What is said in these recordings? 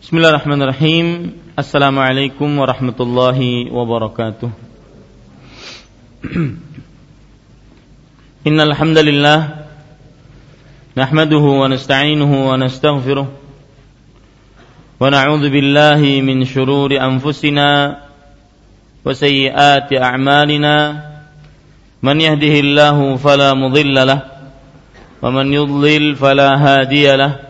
Bismillahirrahmanirrahim. Assalamualaikum warahmatullahi wabarakatuh. Innal hamdalillah nahmaduhu wa nasta'inuhu wa nastaghfiruh wa na'udzu billahi min shururi anfusina wa sayyiati a'malina man yahdihillahu fala mudilla lahu wa man yudlil fala hadiya lahu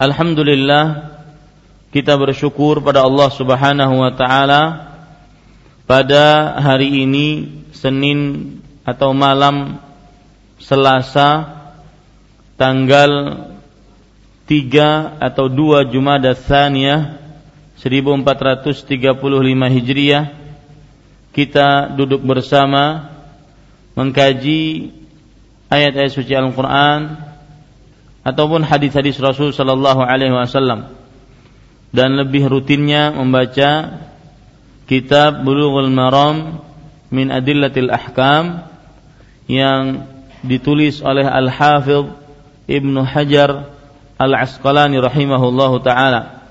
Alhamdulillah kita bersyukur pada Allah Subhanahu wa taala pada hari ini Senin atau malam Selasa tanggal 3 atau 2 Jumada Tsaniyah 1435 Hijriah kita duduk bersama mengkaji ayat-ayat suci Al-Qur'an ataupun hadis-hadis Rasul sallallahu alaihi wasallam dan lebih rutinnya membaca kitab Bulughul Maram min Adillatil Ahkam yang ditulis oleh Al-Hafidh Ibnu Hajar Al-Asqalani rahimahullahu taala.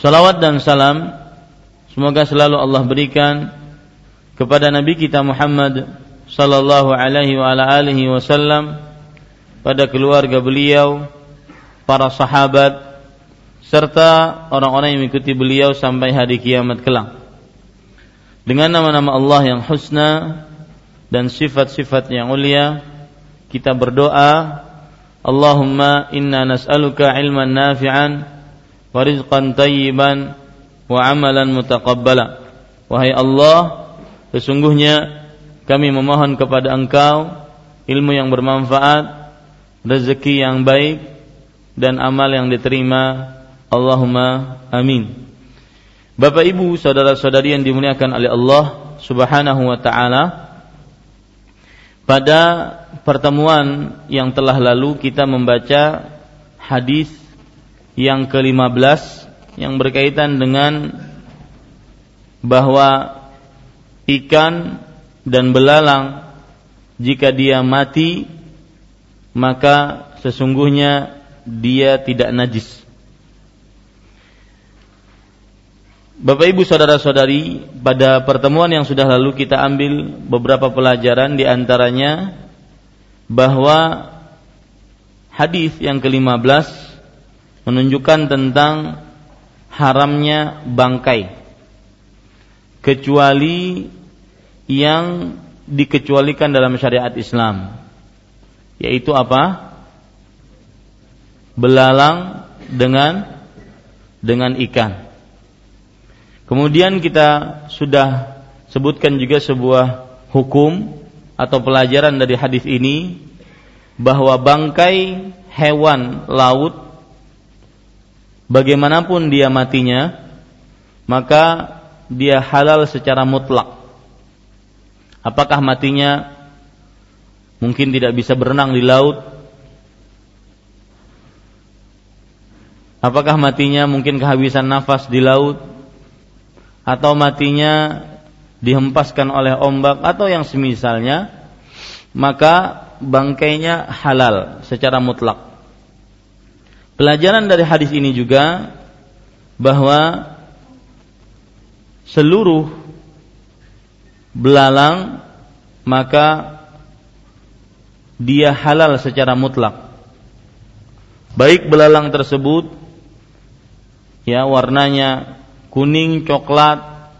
Salawat dan salam semoga selalu Allah berikan kepada Nabi kita Muhammad sallallahu alaihi wa alihi wasallam pada keluarga beliau, para sahabat, serta orang-orang yang mengikuti beliau sampai hari kiamat kelak. Dengan nama-nama Allah yang husna dan sifat-sifat yang mulia, kita berdoa, Allahumma inna nas'aluka ilman nafi'an wa rizqan tayyiban wa amalan mutaqabbala. Wahai Allah, sesungguhnya kami memohon kepada Engkau ilmu yang bermanfaat rezeki yang baik dan amal yang diterima. Allahumma amin. Bapak Ibu, saudara-saudari yang dimuliakan oleh Allah Subhanahu wa taala, pada pertemuan yang telah lalu kita membaca hadis yang ke-15 yang berkaitan dengan bahwa ikan dan belalang jika dia mati maka sesungguhnya dia tidak najis. Bapak Ibu saudara-saudari, pada pertemuan yang sudah lalu kita ambil beberapa pelajaran di antaranya bahwa hadis yang ke-15 menunjukkan tentang haramnya bangkai kecuali yang dikecualikan dalam syariat Islam yaitu apa? Belalang dengan dengan ikan. Kemudian kita sudah sebutkan juga sebuah hukum atau pelajaran dari hadis ini bahwa bangkai hewan laut bagaimanapun dia matinya maka dia halal secara mutlak. Apakah matinya mungkin tidak bisa berenang di laut Apakah matinya mungkin kehabisan nafas di laut atau matinya dihempaskan oleh ombak atau yang semisalnya maka bangkainya halal secara mutlak. Pelajaran dari hadis ini juga bahwa seluruh belalang maka dia halal secara mutlak. Baik belalang tersebut ya warnanya kuning, coklat,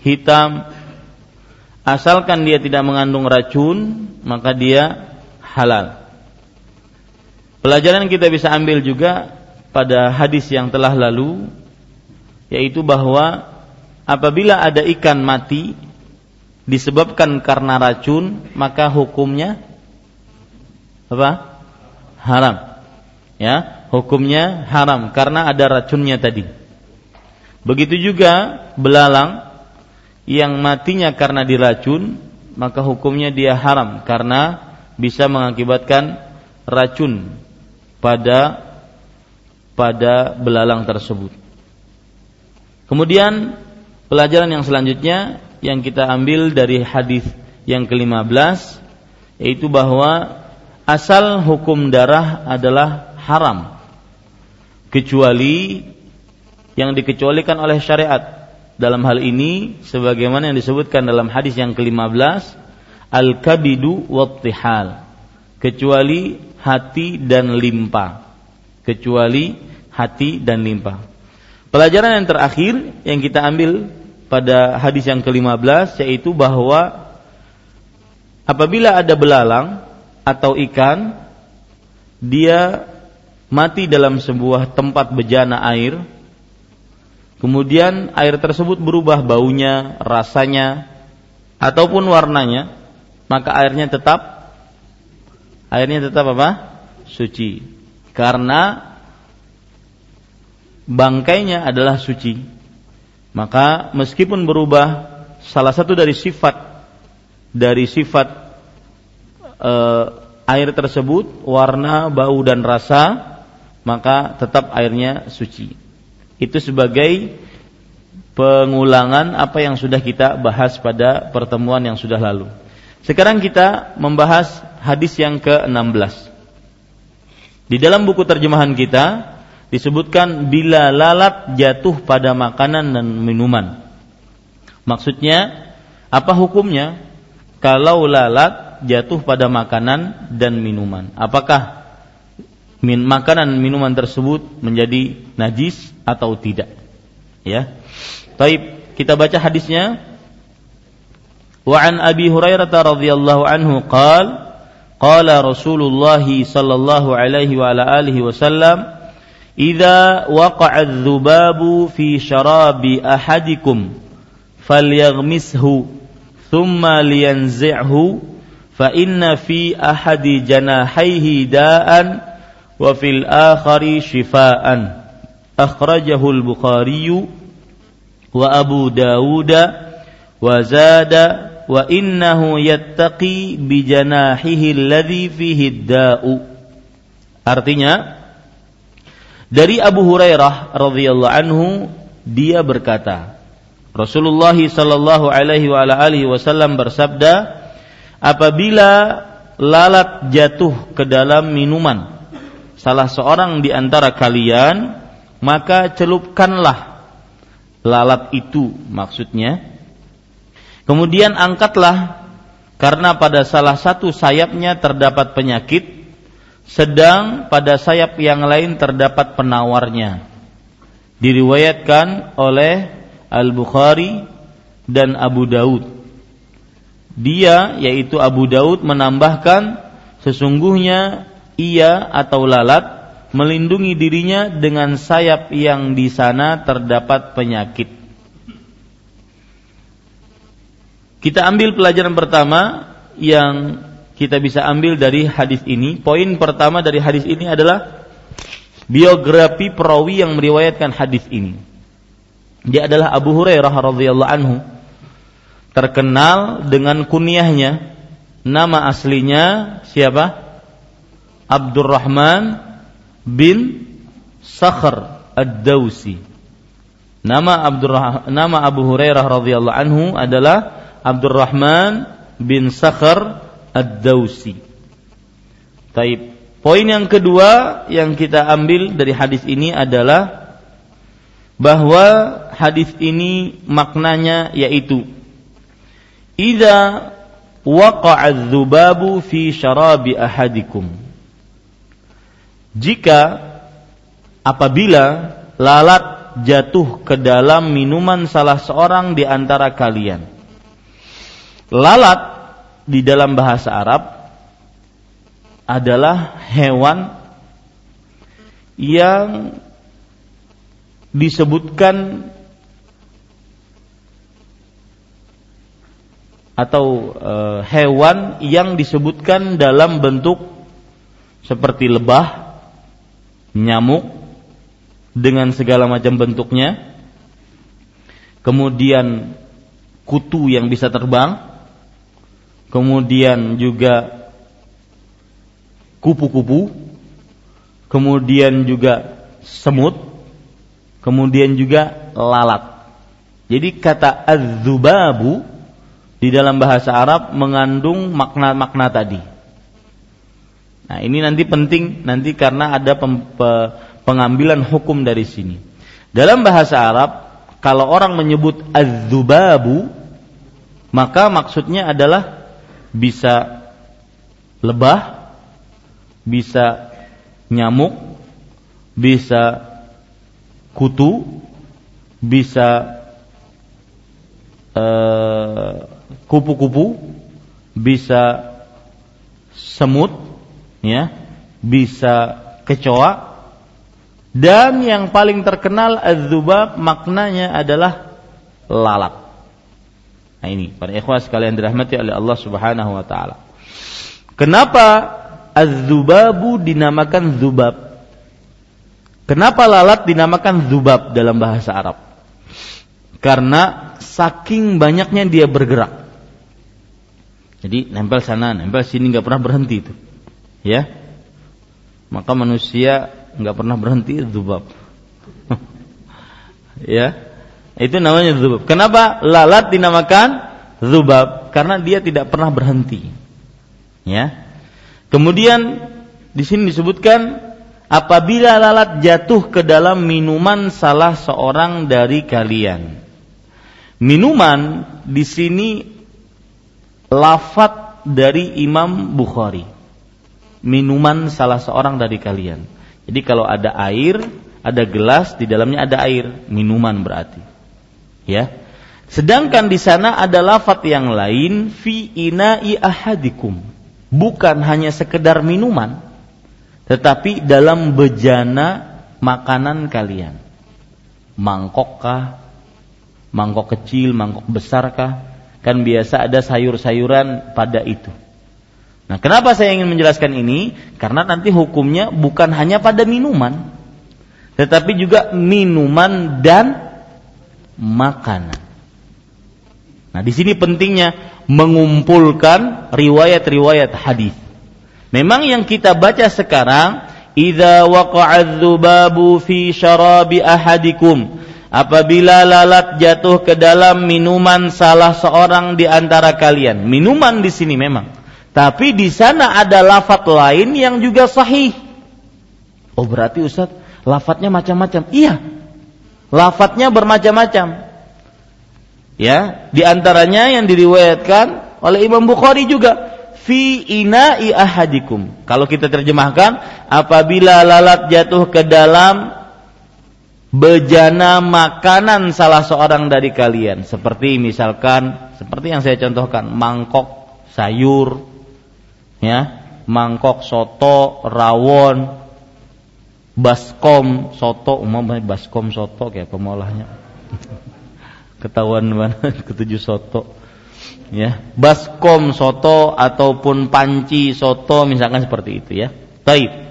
hitam asalkan dia tidak mengandung racun maka dia halal. Pelajaran kita bisa ambil juga pada hadis yang telah lalu yaitu bahwa apabila ada ikan mati disebabkan karena racun maka hukumnya apa? haram. Ya, hukumnya haram karena ada racunnya tadi. Begitu juga belalang yang matinya karena diracun, maka hukumnya dia haram karena bisa mengakibatkan racun pada pada belalang tersebut. Kemudian pelajaran yang selanjutnya yang kita ambil dari hadis yang ke-15 yaitu bahwa asal hukum darah adalah haram kecuali yang dikecualikan oleh syariat. Dalam hal ini sebagaimana yang disebutkan dalam hadis yang ke-15 al-kabidu wattihal. Kecuali hati dan limpa. Kecuali hati dan limpa. Pelajaran yang terakhir yang kita ambil pada hadis yang ke-15 yaitu bahwa apabila ada belalang atau ikan dia mati dalam sebuah tempat bejana air kemudian air tersebut berubah baunya, rasanya ataupun warnanya, maka airnya tetap airnya tetap apa? suci. Karena bangkainya adalah suci. Maka meskipun berubah salah satu dari sifat dari sifat e, air tersebut warna, bau dan rasa, maka tetap airnya suci. Itu sebagai pengulangan apa yang sudah kita bahas pada pertemuan yang sudah lalu. Sekarang kita membahas hadis yang ke-16. Di dalam buku terjemahan kita disebutkan bila lalat jatuh pada makanan dan minuman. Maksudnya apa hukumnya kalau lalat jatuh pada makanan dan minuman? Apakah min makanan minuman tersebut menjadi najis atau tidak. Ya. Taib, kita baca hadisnya. Wa an Abi Hurairah radhiyallahu anhu qala qala Rasulullah sallallahu alaihi wa ala alihi wasallam idza waqa'a adh-dhubabu fi sharabi ahadikum falyaghmishu thumma liyanzi'hu fa inna fi ahadi janahaihi da'an wa fil akhari shifaan. Akhrajahu al-Bukhari wa Abu Dawud wa zada wa innahu yattaqi bi janahihi alladhi fihi da'u artinya dari Abu Hurairah radhiyallahu anhu dia berkata Rasulullah sallallahu alaihi wa alihi wasallam bersabda apabila lalat jatuh ke dalam minuman salah seorang di antara kalian, maka celupkanlah lalat itu maksudnya. Kemudian angkatlah karena pada salah satu sayapnya terdapat penyakit, sedang pada sayap yang lain terdapat penawarnya. Diriwayatkan oleh Al-Bukhari dan Abu Daud. Dia yaitu Abu Daud menambahkan sesungguhnya ia atau lalat melindungi dirinya dengan sayap yang di sana terdapat penyakit. Kita ambil pelajaran pertama yang kita bisa ambil dari hadis ini. Poin pertama dari hadis ini adalah biografi perawi yang meriwayatkan hadis ini. Dia adalah Abu Hurairah radhiyallahu anhu. Terkenal dengan kunyahnya. Nama aslinya siapa? Abdurrahman bin Sakhr Ad-Dausi. Nama Abdurrah nama Abu Hurairah radhiyallahu anhu adalah Abdurrahman bin Sakhar Ad-Dausi. Taib. Poin yang kedua yang kita ambil dari hadis ini adalah bahwa hadis ini maknanya yaitu idza waqa'a dzubabu fi syarabi ahadikum jika apabila lalat jatuh ke dalam minuman salah seorang di antara kalian. Lalat di dalam bahasa Arab adalah hewan yang disebutkan atau e, hewan yang disebutkan dalam bentuk seperti lebah, nyamuk, dengan segala macam bentuknya. Kemudian kutu yang bisa terbang. Kemudian juga kupu-kupu. Kemudian juga semut. Kemudian juga lalat. Jadi kata az-zubabu di dalam bahasa Arab mengandung makna-makna tadi. Nah, ini nanti penting nanti karena ada pem, pe, pengambilan hukum dari sini. Dalam bahasa Arab, kalau orang menyebut az-zubabu, maka maksudnya adalah bisa lebah, bisa nyamuk, bisa kutu, bisa eh, kupu-kupu, bisa semut, ya, bisa kecoa, dan yang paling terkenal az-zubab maknanya adalah lalat. Nah ini para ikhwah sekalian dirahmati oleh Allah Subhanahu wa taala. Kenapa az-zubabu dinamakan zubab? Kenapa lalat dinamakan zubab dalam bahasa Arab? Karena saking banyaknya dia bergerak. Jadi nempel sana, nempel sini nggak pernah berhenti itu. Ya. Maka manusia nggak pernah berhenti zubab. ya, itu namanya zubab. Kenapa lalat dinamakan zubab? Karena dia tidak pernah berhenti. Ya. Kemudian di sini disebutkan apabila lalat jatuh ke dalam minuman salah seorang dari kalian. Minuman di sini lafat dari Imam Bukhari. Minuman salah seorang dari kalian. Jadi kalau ada air, ada gelas di dalamnya ada air, minuman berarti. Ya. Sedangkan di sana ada lafat yang lain fi ina'i ahadikum. Bukan hanya sekedar minuman, tetapi dalam bejana makanan kalian. Mangkokkah? Mangkok kecil, mangkok besarkah? Kan biasa ada sayur-sayuran pada itu. Nah, kenapa saya ingin menjelaskan ini? Karena nanti hukumnya bukan hanya pada minuman, tetapi juga minuman dan makanan. Nah, di sini pentingnya mengumpulkan riwayat-riwayat hadis. Memang yang kita baca sekarang, "Idza waqa'a dzubabu fi syarabi ahadikum" Apabila lalat jatuh ke dalam minuman salah seorang di antara kalian. Minuman di sini memang tapi di sana ada lafat lain yang juga sahih. Oh berarti Ustaz, lafadznya macam-macam. Iya. Lafadznya bermacam-macam. Ya, di antaranya yang diriwayatkan oleh Imam Bukhari juga fi ina'i ahadikum. Kalau kita terjemahkan, apabila lalat jatuh ke dalam bejana makanan salah seorang dari kalian, seperti misalkan seperti yang saya contohkan, mangkok sayur, ya mangkok soto rawon baskom soto. Umumnya baskom soto kayak pemolahnya. Ketahuan mana? Ketujuh soto. Ya baskom soto ataupun panci soto misalkan seperti itu ya. Baik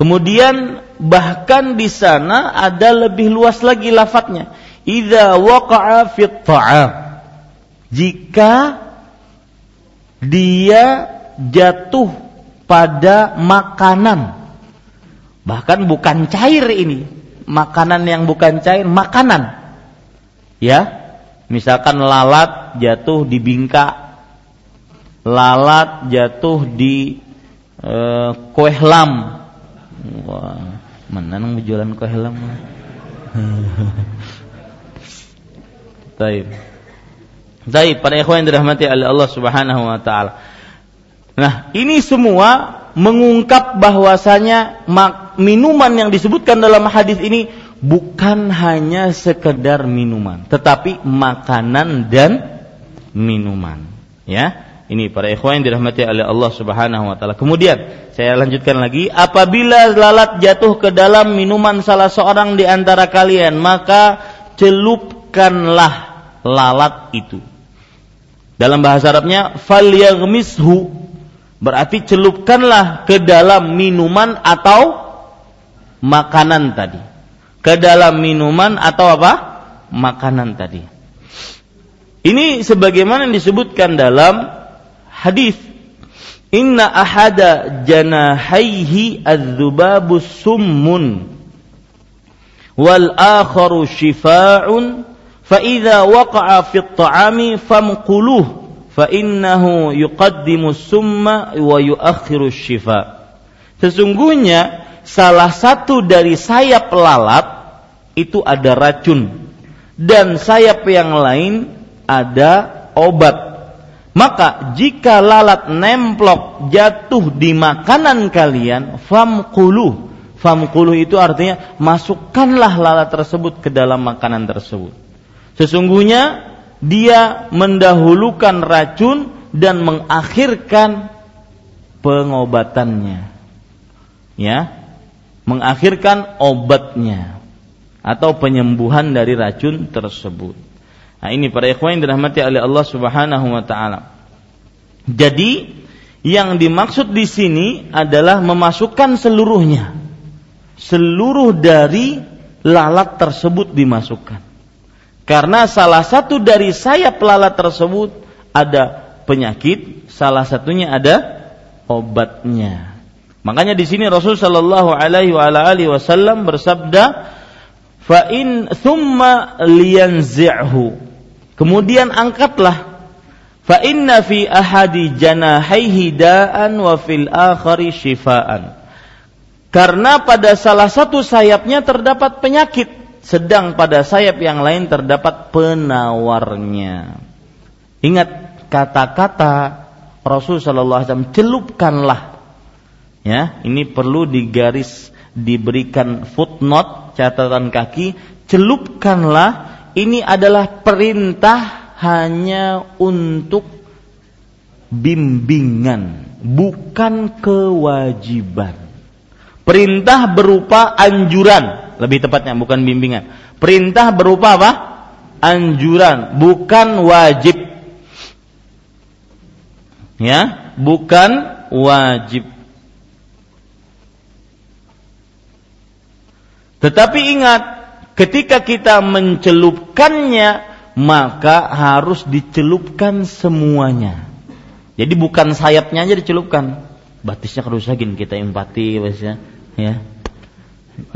kemudian bahkan di sana ada lebih luas lagi lafadznya idza waqa'a fit ta'am jika dia jatuh pada makanan. Bahkan bukan cair ini, makanan yang bukan cair, makanan. Ya. Misalkan lalat jatuh di bingka. Lalat jatuh di uh, kue lam. Wah, mana nang jualan kue lam? Taib. Taib, para ikhwan yang dirahmati oleh Allah Subhanahu wa taala. Nah, ini semua mengungkap bahwasanya minuman yang disebutkan dalam hadis ini bukan hanya sekedar minuman, tetapi makanan dan minuman. Ya, ini para ikhwan yang dirahmati oleh Allah Subhanahu wa taala. Kemudian saya lanjutkan lagi, apabila lalat jatuh ke dalam minuman salah seorang di antara kalian, maka celupkanlah lalat itu. Dalam bahasa Arabnya falyaghmishu berarti celupkanlah ke dalam minuman atau makanan tadi. Ke dalam minuman atau apa? Makanan tadi. Ini sebagaimana disebutkan dalam hadis Inna ahada janahaihi adzubabus summun wal akharu shifa'un fa idza waqa'a fit ta'ami famquluh fa yuqaddimu summa wa yuakhiru shifa. Sesungguhnya salah satu dari sayap lalat itu ada racun dan sayap yang lain ada obat. Maka jika lalat nemplok jatuh di makanan kalian, famkulu. Famkulu itu artinya masukkanlah lalat tersebut ke dalam makanan tersebut. Sesungguhnya dia mendahulukan racun dan mengakhirkan pengobatannya. Ya, mengakhirkan obatnya atau penyembuhan dari racun tersebut. Nah, ini para ikhwan yang dirahmati oleh Allah Subhanahu wa taala. Jadi, yang dimaksud di sini adalah memasukkan seluruhnya. Seluruh dari lalat tersebut dimasukkan. Karena salah satu dari sayap lalat tersebut ada penyakit, salah satunya ada obatnya. Makanya di sini Rasul Shallallahu Alaihi Wasallam bersabda, "Fa in thumma liyanzi'hu." Kemudian angkatlah fa inna fi ahadi janahaihi da'an wa fil akhari shifaan. Karena pada salah satu sayapnya terdapat penyakit sedang pada sayap yang lain terdapat penawarnya. Ingat kata-kata Rasul Shallallahu Alaihi Wasallam celupkanlah. Ya, ini perlu digaris diberikan footnote catatan kaki. Celupkanlah. Ini adalah perintah hanya untuk bimbingan, bukan kewajiban. Perintah berupa anjuran, lebih tepatnya bukan bimbingan. Perintah berupa apa? Anjuran, bukan wajib. Ya, bukan wajib. Tetapi ingat, ketika kita mencelupkannya, maka harus dicelupkan semuanya. Jadi bukan sayapnya aja dicelupkan. Batisnya kerusakin kita empati, ya.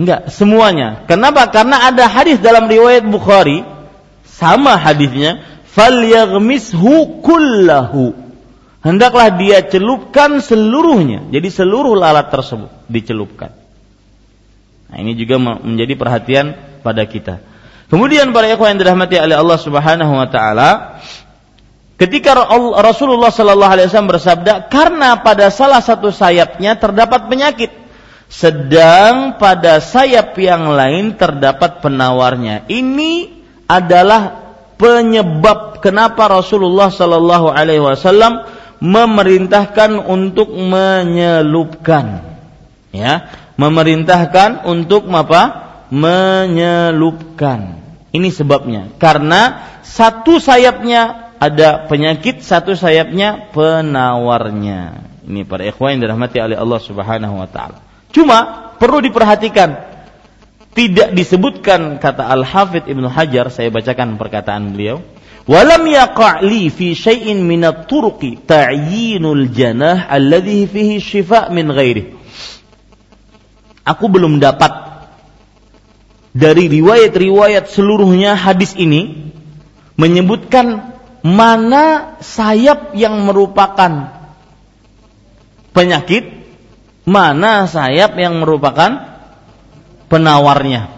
Enggak, semuanya. Kenapa? Karena ada hadis dalam riwayat Bukhari sama hadisnya, falyaghmishu kullahu. Hendaklah dia celupkan seluruhnya. Jadi seluruh lalat tersebut dicelupkan. Nah, ini juga menjadi perhatian pada kita. Kemudian para ikhwan yang dirahmati oleh Allah Subhanahu wa taala, ketika Rasulullah sallallahu alaihi wasallam bersabda, karena pada salah satu sayapnya terdapat penyakit, sedang pada sayap yang lain terdapat penawarnya. Ini adalah penyebab kenapa Rasulullah Shallallahu Alaihi Wasallam memerintahkan untuk menyelupkan, ya, memerintahkan untuk apa? Menyelupkan. Ini sebabnya. Karena satu sayapnya ada penyakit, satu sayapnya penawarnya. Ini para ikhwan yang dirahmati oleh Allah Subhanahu wa taala. Cuma perlu diperhatikan tidak disebutkan kata Al-Hafidh Ibnu Hajar, saya bacakan perkataan beliau. Walam yaqa'li fi syai'in min at-turuqi ta'yinul janah alladhi fihi syifa' min ghairi. Aku belum dapat dari riwayat-riwayat seluruhnya hadis ini menyebutkan mana sayap yang merupakan penyakit, mana sayap yang merupakan penawarnya.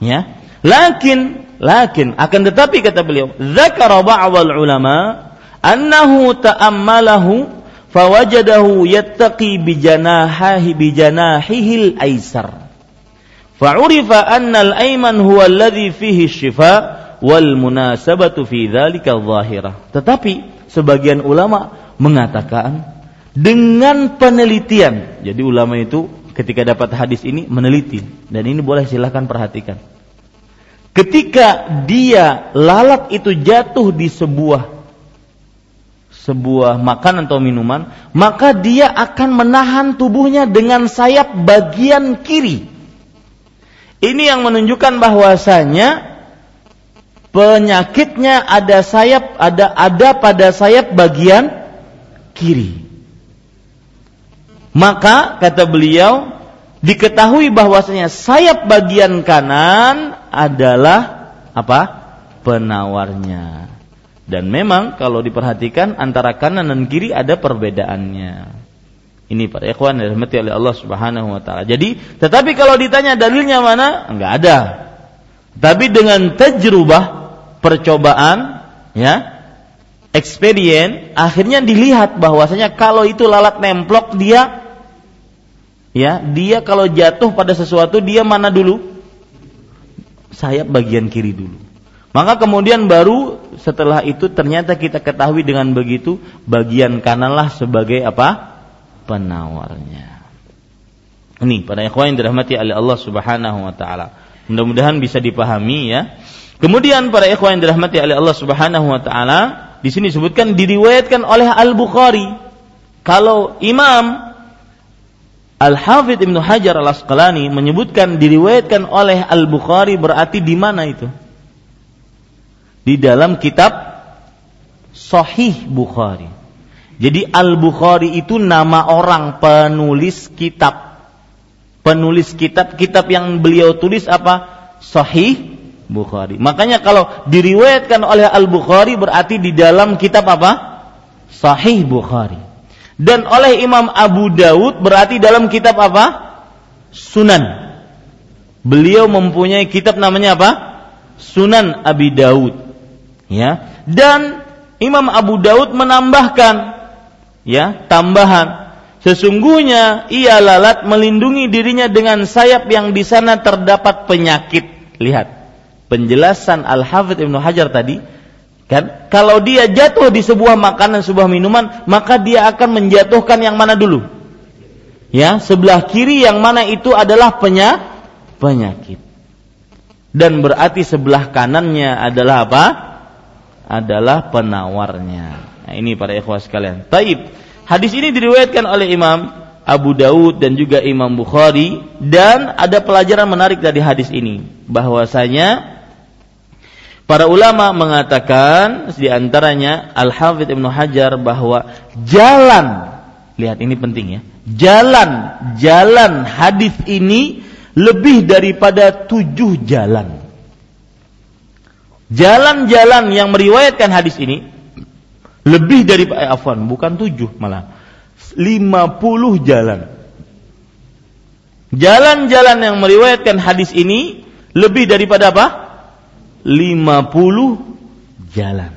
Ya. Lakin lakin akan tetapi kata beliau, zakara ba'dul ulama annahu ta'ammalahu fawajadahu yattaqi bijanahihi bijanahihil aisar. Fa'urifa anna al-ayman huwa alladhi fihi syifa wal munasabatu fi dzalika. Tetapi sebagian ulama mengatakan dengan penelitian. Jadi ulama itu ketika dapat hadis ini meneliti dan ini boleh silahkan perhatikan. Ketika dia lalat itu jatuh di sebuah sebuah makanan atau minuman, maka dia akan menahan tubuhnya dengan sayap bagian kiri. Ini yang menunjukkan bahwasanya penyakitnya ada sayap ada ada pada sayap bagian kiri. Maka kata beliau diketahui bahwasanya sayap bagian kanan adalah apa? penawarnya. Dan memang kalau diperhatikan antara kanan dan kiri ada perbedaannya. Ini para ikhwan dirahmati oleh Allah Subhanahu wa taala. Jadi, tetapi kalau ditanya dalilnya mana? Enggak ada. Tapi dengan tajrubah, percobaan, ya, ekspedien, akhirnya dilihat bahwasanya kalau itu lalat nemplok dia ya, dia kalau jatuh pada sesuatu dia mana dulu? Sayap bagian kiri dulu. Maka kemudian baru setelah itu ternyata kita ketahui dengan begitu bagian kananlah sebagai apa? Penawarnya. Ini pada ikhwan yang dirahmati oleh Allah Subhanahu wa taala. Mudah-mudahan bisa dipahami ya. Kemudian para ikhwan yang dirahmati oleh Allah Subhanahu wa taala, di sini disebutkan diriwayatkan oleh Al-Bukhari. Kalau Imam Al-Hafidh Ibnu Hajar Al-Asqalani menyebutkan diriwayatkan oleh Al-Bukhari berarti di mana itu? Di dalam kitab Sahih Bukhari. Jadi Al-Bukhari itu nama orang penulis kitab. Penulis kitab, kitab yang beliau tulis apa? Sahih Bukhari. Makanya kalau diriwayatkan oleh Al-Bukhari berarti di dalam kitab apa? Sahih Bukhari. Dan oleh Imam Abu Dawud berarti dalam kitab apa? Sunan. Beliau mempunyai kitab namanya apa? Sunan Abi Dawud. Ya. Dan Imam Abu Dawud menambahkan ya tambahan. Sesungguhnya ia lalat melindungi dirinya dengan sayap yang di sana terdapat penyakit. Lihat penjelasan Al Hafidh Ibnu Hajar tadi kan? Kalau dia jatuh di sebuah makanan sebuah minuman maka dia akan menjatuhkan yang mana dulu? Ya sebelah kiri yang mana itu adalah penya, penyakit. Dan berarti sebelah kanannya adalah apa? Adalah penawarnya Nah, ini para ikhwah sekalian. Taib. Hadis ini diriwayatkan oleh Imam Abu Daud dan juga Imam Bukhari dan ada pelajaran menarik dari hadis ini bahwasanya para ulama mengatakan di antaranya Al Hafidh Ibnu Hajar bahwa jalan lihat ini penting ya jalan jalan hadis ini lebih daripada tujuh jalan jalan-jalan yang meriwayatkan hadis ini lebih dari eh, afwan, bukan tujuh malah. lima puluh jalan. Jalan-jalan yang meriwayatkan hadis ini lebih daripada apa? lima puluh jalan.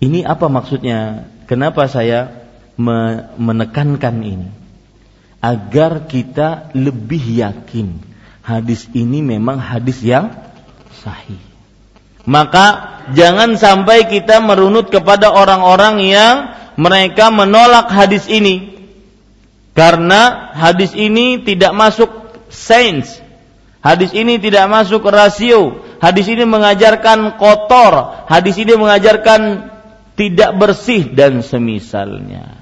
Ini apa maksudnya? Kenapa saya menekankan ini? Agar kita lebih yakin hadis ini memang hadis yang sahih. Maka jangan sampai kita merunut kepada orang-orang yang mereka menolak hadis ini. Karena hadis ini tidak masuk sains. Hadis ini tidak masuk rasio. Hadis ini mengajarkan kotor. Hadis ini mengajarkan tidak bersih dan semisalnya.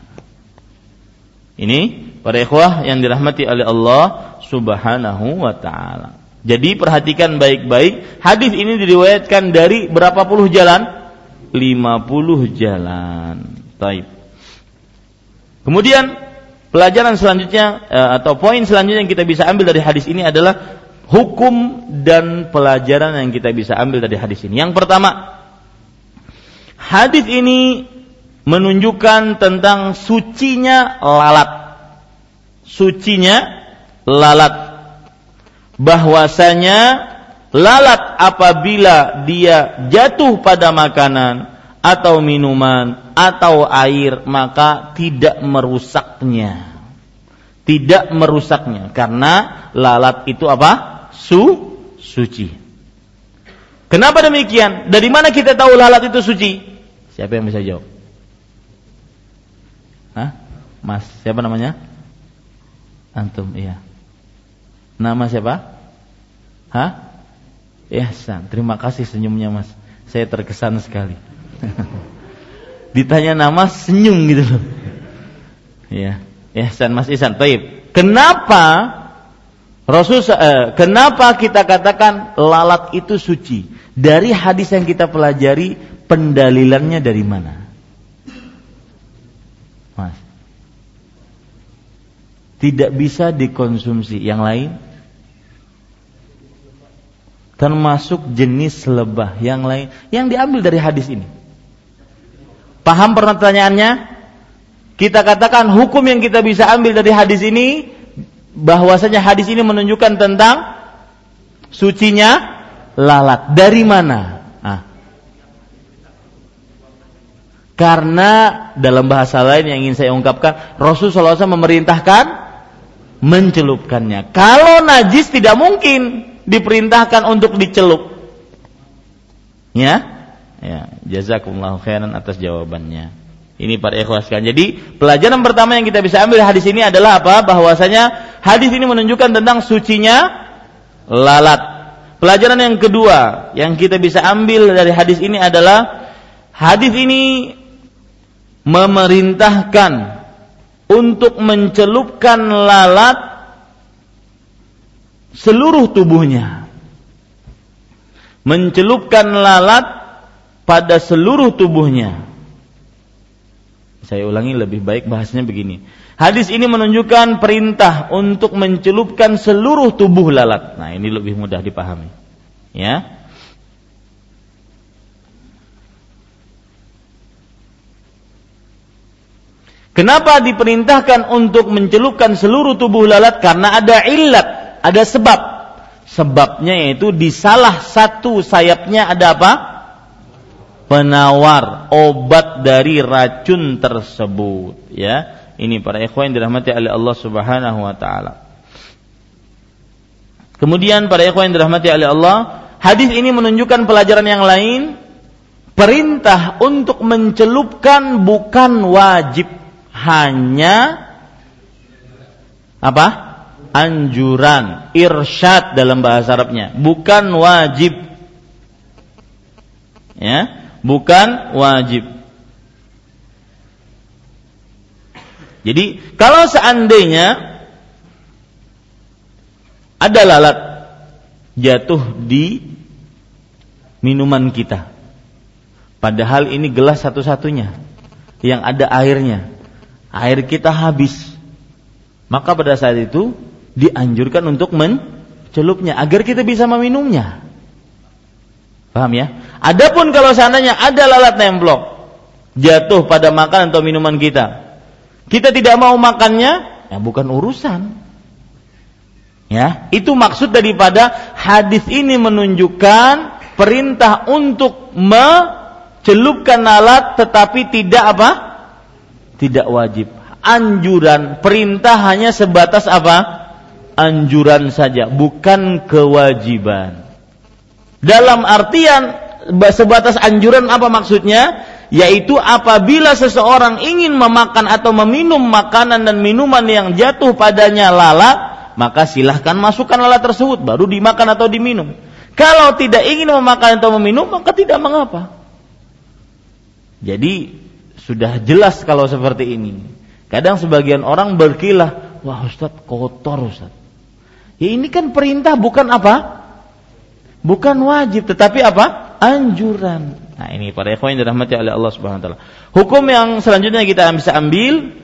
Ini para ikhwah yang dirahmati oleh Allah Subhanahu wa taala. Jadi perhatikan baik-baik, hadis ini diriwayatkan dari berapa puluh jalan? 50 jalan. Taib. Kemudian pelajaran selanjutnya eh, atau poin selanjutnya yang kita bisa ambil dari hadis ini adalah hukum dan pelajaran yang kita bisa ambil dari hadis ini. Yang pertama, hadis ini menunjukkan tentang sucinya lalat. Sucinya lalat. Bahwasanya lalat apabila dia jatuh pada makanan atau minuman atau air maka tidak merusaknya. Tidak merusaknya karena lalat itu apa? su suci. Kenapa demikian? Dari mana kita tahu lalat itu suci? Siapa yang bisa jawab? Hah? Mas, siapa namanya? Antum, iya. Nama siapa? Hah? Ihsan. Terima kasih senyumnya, Mas. Saya terkesan sekali. Ditanya nama senyum gitu loh. Iya. Ihsan Mas Ihsan. Baik. Kenapa Rasul eh, kenapa kita katakan lalat itu suci? Dari hadis yang kita pelajari pendalilannya dari mana? Mas. Tidak bisa dikonsumsi yang lain termasuk jenis lebah yang lain yang diambil dari hadis ini. Paham pertanyaannya? Kita katakan hukum yang kita bisa ambil dari hadis ini bahwasanya hadis ini menunjukkan tentang sucinya lalat. Dari mana? Ah. Karena dalam bahasa lain yang ingin saya ungkapkan, Rasulullah SAW memerintahkan mencelupkannya. Kalau najis tidak mungkin diperintahkan untuk dicelup. Ya, ya, jazakumullah khairan atas jawabannya. Ini para ikhwas kan. Jadi pelajaran pertama yang kita bisa ambil hadis ini adalah apa? Bahwasanya hadis ini menunjukkan tentang sucinya lalat. Pelajaran yang kedua yang kita bisa ambil dari hadis ini adalah hadis ini memerintahkan untuk mencelupkan lalat seluruh tubuhnya. Mencelupkan lalat pada seluruh tubuhnya saya ulangi lebih baik bahasanya begini. Hadis ini menunjukkan perintah untuk mencelupkan seluruh tubuh lalat. Nah, ini lebih mudah dipahami. Ya. Kenapa diperintahkan untuk mencelupkan seluruh tubuh lalat? Karena ada ilat, ada sebab. Sebabnya yaitu di salah satu sayapnya ada apa? penawar obat dari racun tersebut ya ini para ikhwan yang dirahmati oleh Allah Subhanahu wa taala kemudian para ikhwan yang dirahmati oleh Allah hadis ini menunjukkan pelajaran yang lain perintah untuk mencelupkan bukan wajib hanya apa anjuran irsyad dalam bahasa Arabnya bukan wajib ya bukan wajib. Jadi kalau seandainya ada lalat jatuh di minuman kita, padahal ini gelas satu-satunya yang ada airnya, air kita habis, maka pada saat itu dianjurkan untuk mencelupnya agar kita bisa meminumnya. Paham ya? Adapun kalau seandainya ada lalat nemplok jatuh pada makanan atau minuman kita, kita tidak mau makannya, ya bukan urusan. Ya, itu maksud daripada hadis ini menunjukkan perintah untuk mencelupkan lalat tetapi tidak apa? Tidak wajib. Anjuran, perintah hanya sebatas apa? Anjuran saja, bukan kewajiban. Dalam artian sebatas anjuran apa maksudnya? Yaitu apabila seseorang ingin memakan atau meminum makanan dan minuman yang jatuh padanya lalat, maka silahkan masukkan lalat tersebut baru dimakan atau diminum. Kalau tidak ingin memakan atau meminum maka tidak mengapa. Jadi sudah jelas kalau seperti ini. Kadang sebagian orang berkilah, wah Ustaz kotor Ustaz. Ya ini kan perintah bukan apa? Bukan wajib, tetapi apa? Anjuran. Nah ini para ikhwan yang dirahmati oleh Allah Subhanahu Wa Taala. Hukum yang selanjutnya kita bisa ambil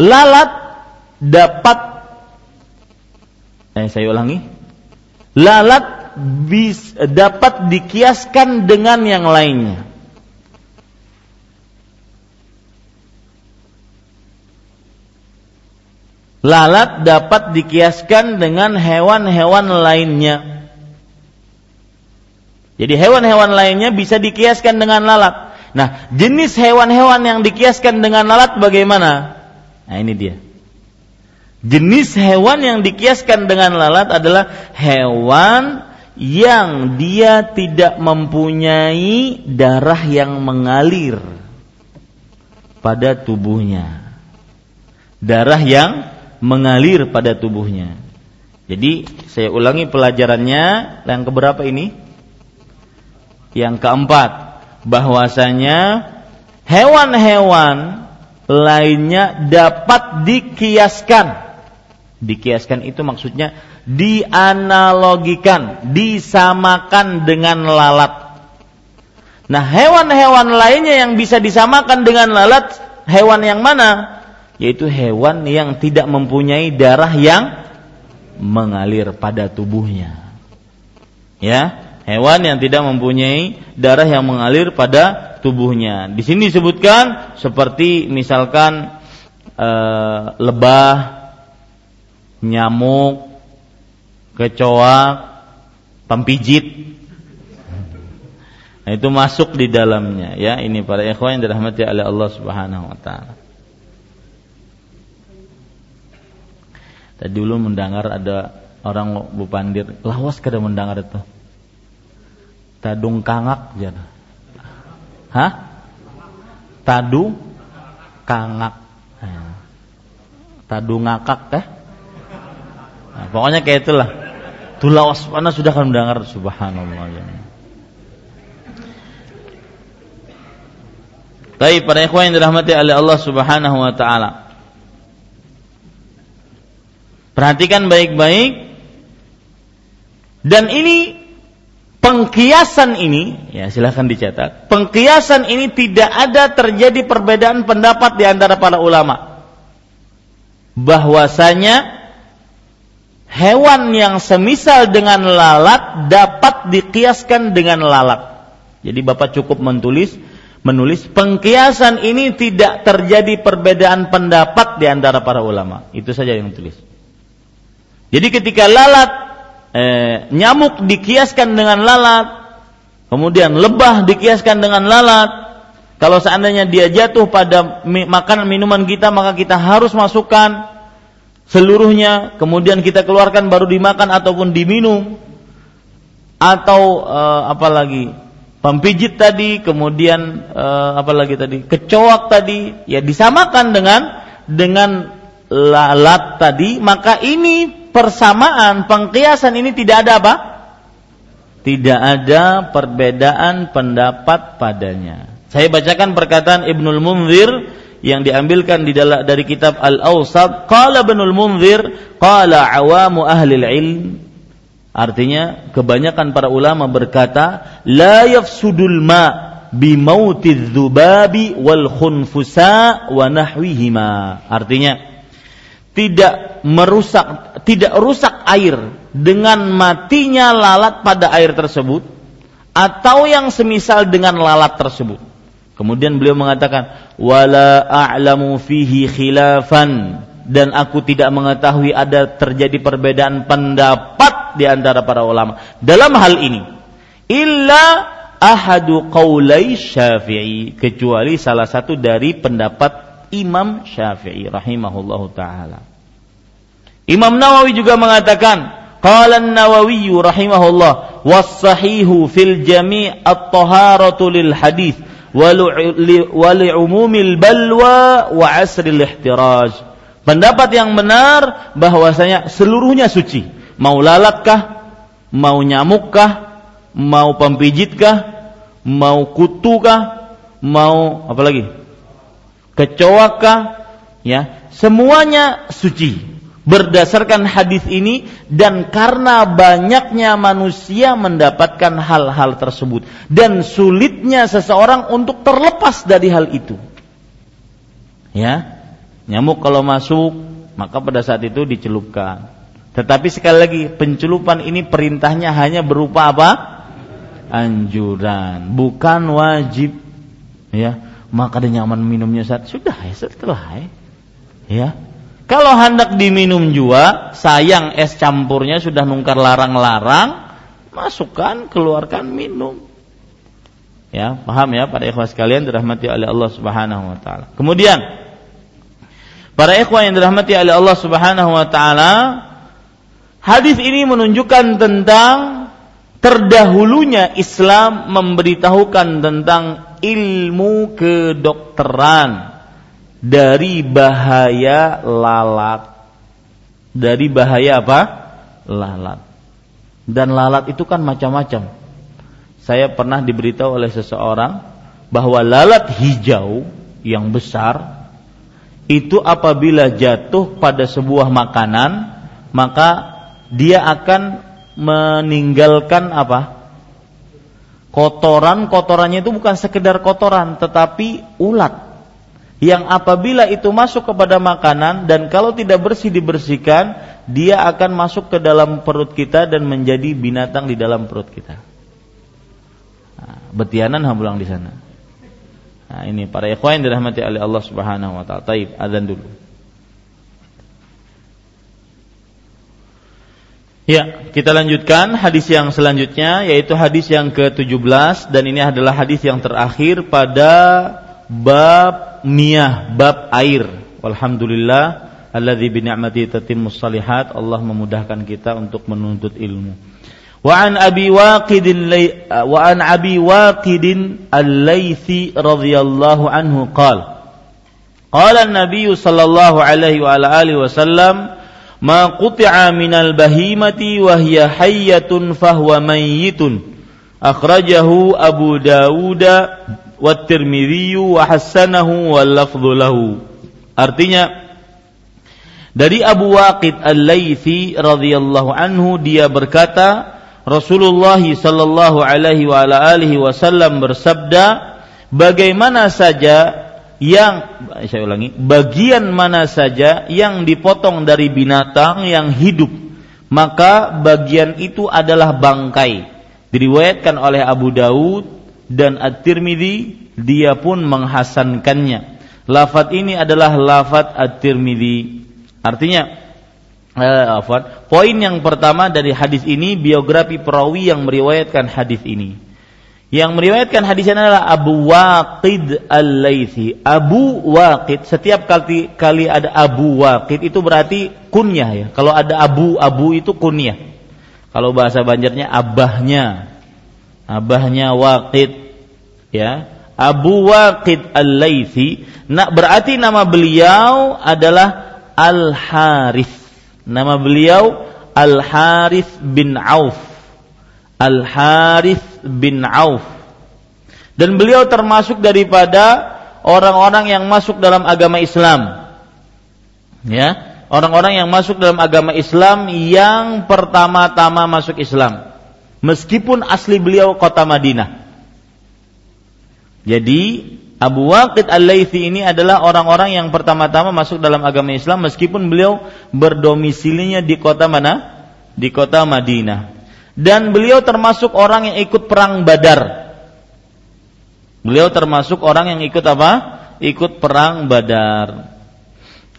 lalat dapat Eh, saya ulangi. Lalat bis, dapat dikiaskan dengan yang lainnya. Lalat dapat dikiaskan dengan hewan-hewan lainnya. Jadi hewan-hewan lainnya bisa dikiaskan dengan lalat. Nah, jenis hewan-hewan yang dikiaskan dengan lalat bagaimana? Nah, ini dia. Jenis hewan yang dikiaskan dengan lalat adalah hewan yang dia tidak mempunyai darah yang mengalir pada tubuhnya. Darah yang mengalir pada tubuhnya. Jadi saya ulangi pelajarannya yang keberapa ini? Yang keempat, bahwasanya hewan-hewan lainnya dapat dikiaskan Dikiaskan itu maksudnya dianalogikan, disamakan dengan lalat. Nah, hewan-hewan lainnya yang bisa disamakan dengan lalat, hewan yang mana? Yaitu hewan yang tidak mempunyai darah yang mengalir pada tubuhnya. Ya, hewan yang tidak mempunyai darah yang mengalir pada tubuhnya. Di sini disebutkan seperti misalkan e, lebah, nyamuk, kecoa, pempijit. Nah, itu masuk di dalamnya ya. Ini para ikhwan yang dirahmati oleh Allah Subhanahu wa taala. Tadi dulu mendengar ada orang Bu Pandir, lawas kada mendengar itu. Tadung kangak jana. Hah? Tadu kangak. Nah. Tadu ngakak teh? Nah, pokoknya kayak itulah. Tulah waspada sudah akan mendengar subhanallah ya. Baik para ikhwan yang dirahmati oleh Allah Subhanahu wa taala. Perhatikan baik-baik dan ini pengkiasan ini ya silahkan dicatat. Pengkiasan ini tidak ada terjadi perbedaan pendapat di antara para ulama. Bahwasanya hewan yang semisal dengan lalat dapat dikiaskan dengan lalat. Jadi Bapak cukup menulis menulis pengkiasan ini tidak terjadi perbedaan pendapat di antara para ulama. Itu saja yang tulis. Jadi ketika lalat eh, nyamuk dikiaskan dengan lalat, kemudian lebah dikiaskan dengan lalat, kalau seandainya dia jatuh pada makanan minuman kita maka kita harus masukkan seluruhnya kemudian kita keluarkan baru dimakan ataupun diminum atau uh, apa lagi pempijit tadi kemudian uh, apa lagi tadi kecoak tadi ya disamakan dengan dengan lalat tadi maka ini persamaan pengkiasan ini tidak ada apa? Tidak ada perbedaan pendapat padanya. Saya bacakan perkataan Ibnul Munzir yang diambilkan di dalam dari kitab Al-Awsat. Qala Ibnul Munzir qala awamu ahli ilm artinya kebanyakan para ulama berkata la yafsudul ma bi mautiz dzubabi wal khunfusa wa nahwihima. Artinya tidak merusak tidak rusak air dengan matinya lalat pada air tersebut atau yang semisal dengan lalat tersebut Kemudian beliau mengatakan, "Wala a'lamu fihi khilafan." Dan aku tidak mengetahui ada terjadi perbedaan pendapat di antara para ulama dalam hal ini. Illa ahadu qaulai Syafi'i, kecuali salah satu dari pendapat Imam Syafi'i rahimahullahu taala. Imam Nawawi juga mengatakan, qala an-Nawawi rahimahullah, was sahihu fil jami' at-taharatu lil hadis wali umumil balwa wa asril ihtiraj. Pendapat yang benar bahwasanya seluruhnya suci. Mau lalatkah, mau nyamukkah, mau pempijitkah, mau kutukah, mau apa lagi? Kecoakah, ya, semuanya suci berdasarkan hadis ini dan karena banyaknya manusia mendapatkan hal-hal tersebut dan sulitnya seseorang untuk terlepas dari hal itu. Ya. Nyamuk kalau masuk maka pada saat itu dicelupkan. Tetapi sekali lagi pencelupan ini perintahnya hanya berupa apa? Anjuran, bukan wajib. Ya, maka ada nyaman minumnya saat sudah ya setelah ya. ya. Kalau hendak diminum juga, sayang es campurnya sudah nungkar larang-larang, masukkan, keluarkan, minum. Ya, paham ya para ikhwas sekalian dirahmati oleh Allah Subhanahu wa taala. Kemudian para ikhwan yang dirahmati oleh Allah Subhanahu wa taala, hadis ini menunjukkan tentang terdahulunya Islam memberitahukan tentang ilmu kedokteran dari bahaya lalat. Dari bahaya apa? Lalat. Dan lalat itu kan macam-macam saya pernah diberitahu oleh seseorang bahwa lalat hijau yang besar itu apabila jatuh pada sebuah makanan maka dia akan meninggalkan apa? Kotoran, kotorannya itu bukan sekedar kotoran tetapi ulat yang apabila itu masuk kepada makanan dan kalau tidak bersih dibersihkan dia akan masuk ke dalam perut kita dan menjadi binatang di dalam perut kita betianan hambulang di sana. Nah, ini para ikhwan dirahmati oleh Allah Subhanahu wa taala. Taib, azan dulu. Ya, kita lanjutkan hadis yang selanjutnya yaitu hadis yang ke-17 dan ini adalah hadis yang terakhir pada bab miyah, bab air. Alhamdulillah alladzi bi ni'mati tatimmus salihat. Allah memudahkan kita untuk menuntut ilmu. Wa an Abi Waqidin eh, wa an Abi Waqidin Al-Laitsi radhiyallahu anhu qala Qala an-nabiy sallallahu alaihi wa ala alihi wasallam ma quti'a minal bahimati wa hiya hayyatun fahuwa mayyitun akhrajahu Abu Dawud wa Tirmidzi wa hasanahu lahu. Artinya dari Abu Waqid Al-Laitsi radhiyallahu anhu dia berkata Rasulullah sallallahu alaihi wa ala alihi wasallam bersabda bagaimana saja yang saya ulangi bagian mana saja yang dipotong dari binatang yang hidup maka bagian itu adalah bangkai diriwayatkan oleh Abu Daud dan At-Tirmidzi, dia pun menghasankannya. Lafat ini adalah lafat At-Tirmidzi. Artinya eh, afwan. Poin yang pertama dari hadis ini biografi perawi yang meriwayatkan hadis ini. Yang meriwayatkan hadis ini adalah Abu Waqid Al-Laitsi. Abu Waqid, setiap kali kali ada Abu Waqid itu berarti kunyah ya. Kalau ada Abu Abu itu kunyah. Kalau bahasa Banjarnya abahnya. Abahnya Waqid ya. Abu Waqid Al-Laitsi. Nah, berarti nama beliau adalah Al-Harith Nama beliau Al Harith bin Auf. Al Harith bin Auf. Dan beliau termasuk daripada orang-orang yang masuk dalam agama Islam. Ya, orang-orang yang masuk dalam agama Islam yang pertama-tama masuk Islam. Meskipun asli beliau kota Madinah. Jadi Abu Waqid Al-Laythi ini adalah orang-orang yang pertama-tama masuk dalam agama Islam meskipun beliau berdomisilinya di kota mana? Di kota Madinah. Dan beliau termasuk orang yang ikut perang Badar. Beliau termasuk orang yang ikut apa? Ikut perang Badar.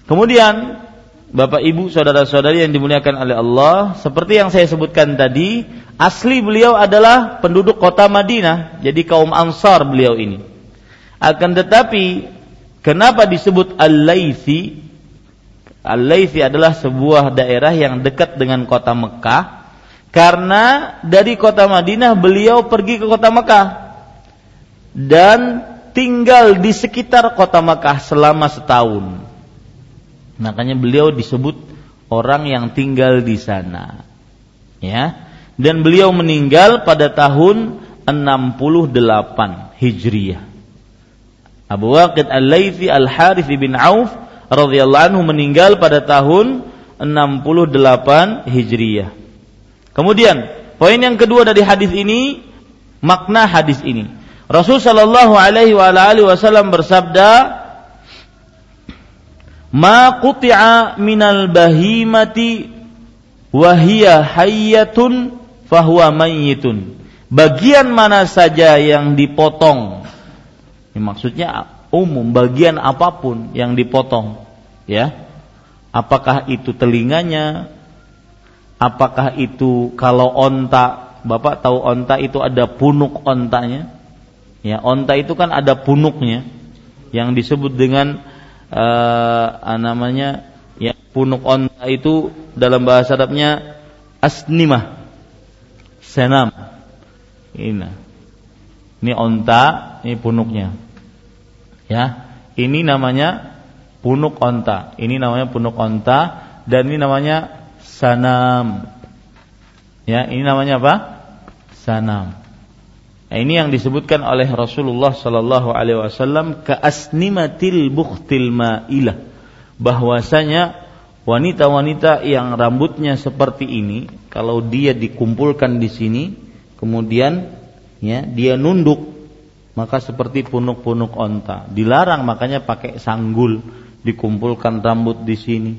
Kemudian Bapak Ibu, saudara-saudari yang dimuliakan oleh Allah, seperti yang saya sebutkan tadi, asli beliau adalah penduduk kota Madinah, jadi kaum Ansar beliau ini. Akan tetapi kenapa disebut Al-Laitsi? Al-Laitsi adalah sebuah daerah yang dekat dengan kota Mekah karena dari kota Madinah beliau pergi ke kota Mekah dan tinggal di sekitar kota Mekah selama setahun. Makanya beliau disebut orang yang tinggal di sana. Ya. Dan beliau meninggal pada tahun 68 Hijriah. Abu Waqid Al-Laythi Al-Harith bin Auf radhiyallahu anhu meninggal pada tahun 68 Hijriyah. Kemudian, poin yang kedua dari hadis ini, makna hadis ini. Rasul sallallahu alaihi wasallam bersabda, "Ma quti'a minal bahimati wahia hayyatun fahuwa mayyitun. Bagian mana saja yang dipotong. Ini maksudnya umum, bagian apa pun yang dipotong, ya. Apakah itu telinganya? Apakah itu kalau onta, Bapak tahu onta itu ada punuk ontanya? Ya, onta itu kan ada punuknya yang disebut dengan uh, namanya ya punuk onta itu dalam bahasa Arabnya asnimah senam. Ini. Ini onta ini punuknya. Ya ini namanya punuk onta. Ini namanya punuk onta dan ini namanya sanam. Ya ini namanya apa? Sanam Nah, ini yang disebutkan oleh Rasulullah Sallallahu Alaihi Wasallam keasnimatil buktil ma'ilah. Bahwasanya wanita-wanita yang rambutnya seperti ini kalau dia dikumpulkan di sini kemudian ya dia nunduk maka seperti punuk-punuk onta. Dilarang makanya pakai sanggul dikumpulkan rambut di sini.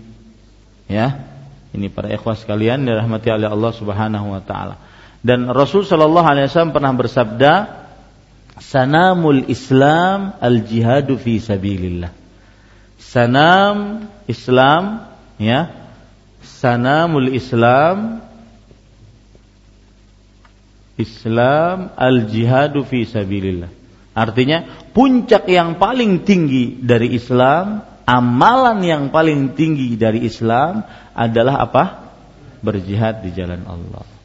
Ya ini para ikhwas sekalian dirahmati oleh Allah Subhanahu wa taala dan Rasul Shallallahu Alaihi Wasallam pernah bersabda, sanamul Islam al jihadu fi sabilillah. Sanam Islam, ya, sanamul Islam Islam al jihadu fi sabilillah. Artinya puncak yang paling tinggi dari Islam, amalan yang paling tinggi dari Islam adalah apa? Berjihad di jalan Allah.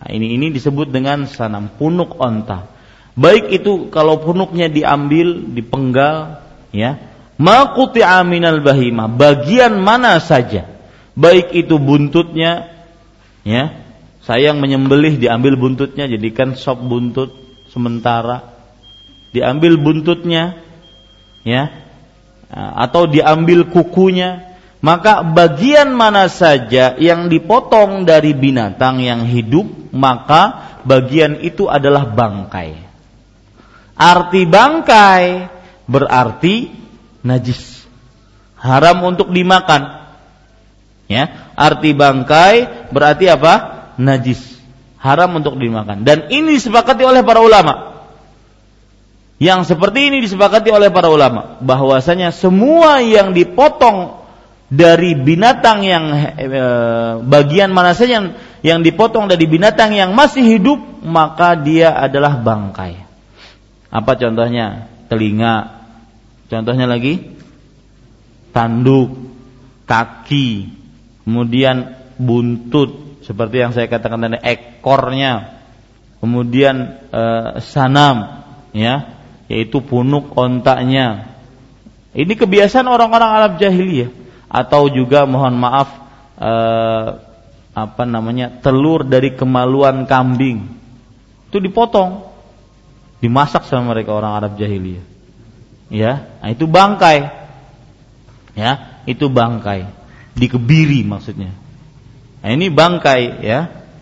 Nah, ini ini disebut dengan sanam punuk onta. Baik itu kalau punuknya diambil, dipenggal, ya. Makuti aminal bahimah, bagian mana saja. Baik itu buntutnya, ya. Sayang menyembelih diambil buntutnya jadikan sop buntut sementara. Diambil buntutnya, ya. Atau diambil kukunya, maka bagian mana saja yang dipotong dari binatang yang hidup, maka bagian itu adalah bangkai. Arti bangkai berarti najis. Haram untuk dimakan. Ya, arti bangkai berarti apa? Najis. Haram untuk dimakan. Dan ini disepakati oleh para ulama. Yang seperti ini disepakati oleh para ulama bahwasanya semua yang dipotong dari binatang yang e, bagian mana saja yang, yang dipotong dari binatang yang masih hidup maka dia adalah bangkai. Apa contohnya? Telinga. Contohnya lagi tanduk, kaki, kemudian buntut seperti yang saya katakan tadi ekornya. Kemudian e, sanam ya, yaitu punuk ontaknya. Ini kebiasaan orang-orang Arab jahiliyah atau juga mohon maaf eh, apa namanya telur dari kemaluan kambing. Itu dipotong. Dimasak sama mereka orang Arab jahiliyah. Ya nah, itu bangkai. Ya itu bangkai. Dikebiri maksudnya. Nah, ini bangkai ya.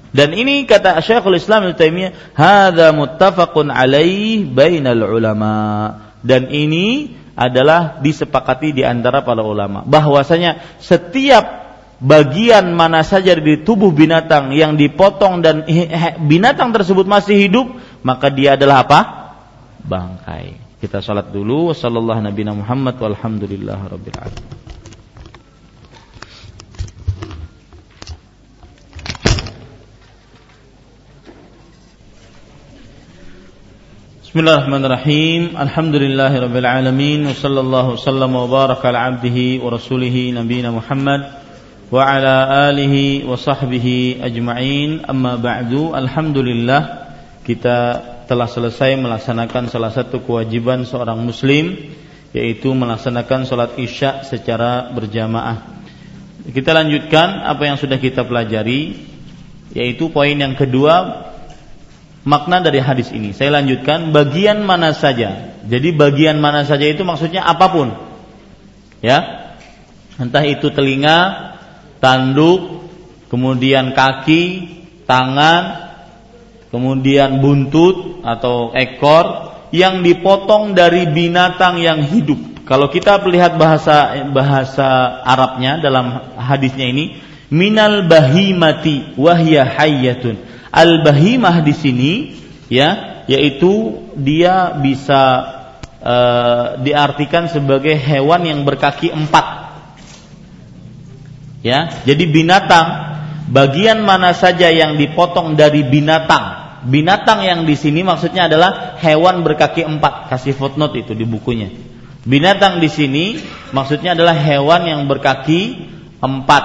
Dan ini kata Syekhul Islam Ibnu Taimiyah hadza muttafaqun alaih bainal ulama. Dan ini adalah disepakati di antara para ulama. Bahwasanya setiap bagian mana saja di tubuh binatang yang dipotong dan binatang tersebut masih hidup maka dia adalah apa? Bangkai. Kita salat dulu. Sallallahu nabi Muhammad walhamdulillah rabbil alamin Bismillahirrahmanirrahim. Alhamdulillahirabbil alamin wa sallallahu wasallam wa baraka ala abdihi wa rasulih nabiyina Muhammad wa ala alihi wa sahbihi ajma'in. Amma ba'du. Alhamdulillah kita telah selesai melaksanakan salah satu kewajiban seorang muslim yaitu melaksanakan salat Isya secara berjamaah. Kita lanjutkan apa yang sudah kita pelajari yaitu poin yang kedua makna dari hadis ini. Saya lanjutkan bagian mana saja. Jadi bagian mana saja itu maksudnya apa pun. Ya. Entah itu telinga, tanduk, kemudian kaki, tangan, kemudian buntut atau ekor yang dipotong dari binatang yang hidup. Kalau kita melihat bahasa bahasa Arabnya dalam hadisnya ini, minal bahimati wahya hayyatun. Al bahimah di sini ya yaitu dia bisa uh, diartikan sebagai hewan yang berkaki empat. Ya, jadi binatang bagian mana saja yang dipotong dari binatang. Binatang yang di sini maksudnya adalah hewan berkaki empat. Kasih footnote itu di bukunya. Binatang di sini maksudnya adalah hewan yang berkaki empat.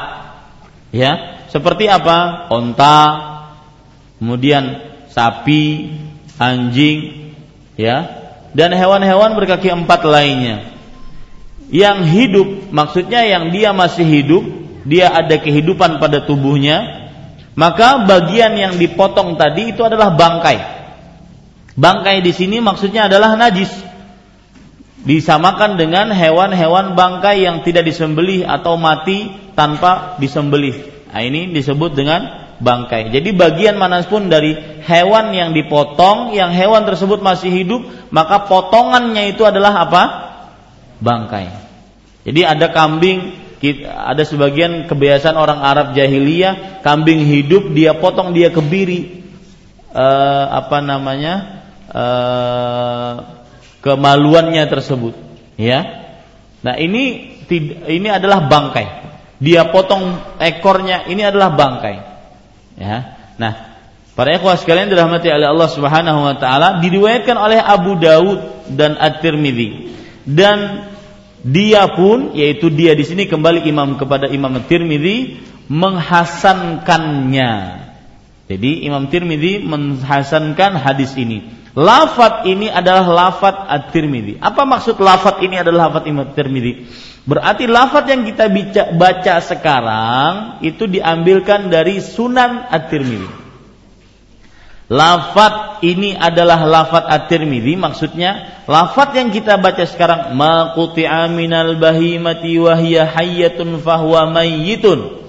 Ya, seperti apa? Onta, kemudian sapi, anjing, ya, dan hewan-hewan berkaki empat lainnya. Yang hidup, maksudnya yang dia masih hidup, dia ada kehidupan pada tubuhnya, maka bagian yang dipotong tadi itu adalah bangkai. Bangkai di sini maksudnya adalah najis. Disamakan dengan hewan-hewan bangkai yang tidak disembelih atau mati tanpa disembelih. Nah, ini disebut dengan bangkai. Jadi bagian mana pun dari hewan yang dipotong, yang hewan tersebut masih hidup, maka potongannya itu adalah apa? Bangkai. Jadi ada kambing, ada sebagian kebiasaan orang Arab jahiliyah, kambing hidup dia potong dia kebiri, uh, apa namanya? Uh, kemaluannya tersebut, ya. Nah ini ini adalah bangkai. Dia potong ekornya, ini adalah bangkai. Ya. Nah, para ikhwah sekalian dirahmati oleh Allah Subhanahu wa taala diriwayatkan oleh Abu Dawud dan At-Tirmidzi. Dan dia pun yaitu dia di sini kembali imam kepada Imam At-Tirmidzi menghasankannya. Jadi Imam Tirmidzi menghasankan hadis ini. Lafat ini adalah lafat At-Tirmidzi. Apa maksud lafat ini adalah lafat Imam Tirmidzi? Berarti lafat yang kita baca, baca sekarang itu diambilkan dari Sunan At-Tirmidzi. Lafat ini adalah lafat At-Tirmidzi maksudnya lafat yang kita baca sekarang maquti'a minal bahimati wa hiya hayyatun fahuwa mayyitun.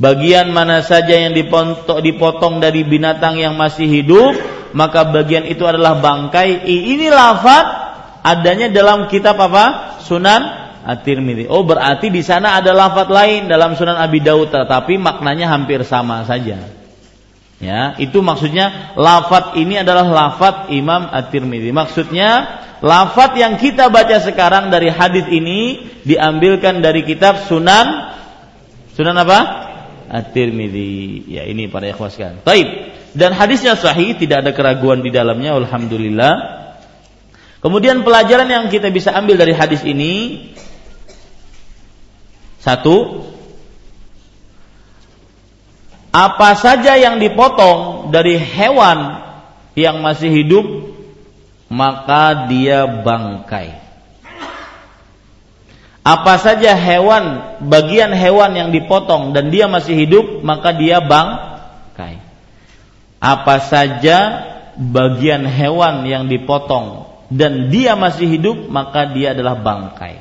Bagian mana saja yang dipotong dari binatang yang masih hidup maka bagian itu adalah bangkai. Ini lafaz adanya dalam kitab apa? Sunan At-Tirmidzi. Oh, berarti di sana ada lafaz lain dalam Sunan Abi Daud tetapi maknanya hampir sama saja. Ya, itu maksudnya lafaz ini adalah lafaz Imam At-Tirmidzi. Maksudnya lafaz yang kita baca sekarang dari hadis ini diambilkan dari kitab Sunan Sunan apa? At-Tirmidzi. Ya, ini para ikhwas sekalian. Baik dan hadisnya sahih tidak ada keraguan di dalamnya alhamdulillah kemudian pelajaran yang kita bisa ambil dari hadis ini satu apa saja yang dipotong dari hewan yang masih hidup maka dia bangkai apa saja hewan bagian hewan yang dipotong dan dia masih hidup maka dia bangkai apa saja bagian hewan yang dipotong dan dia masih hidup maka dia adalah bangkai.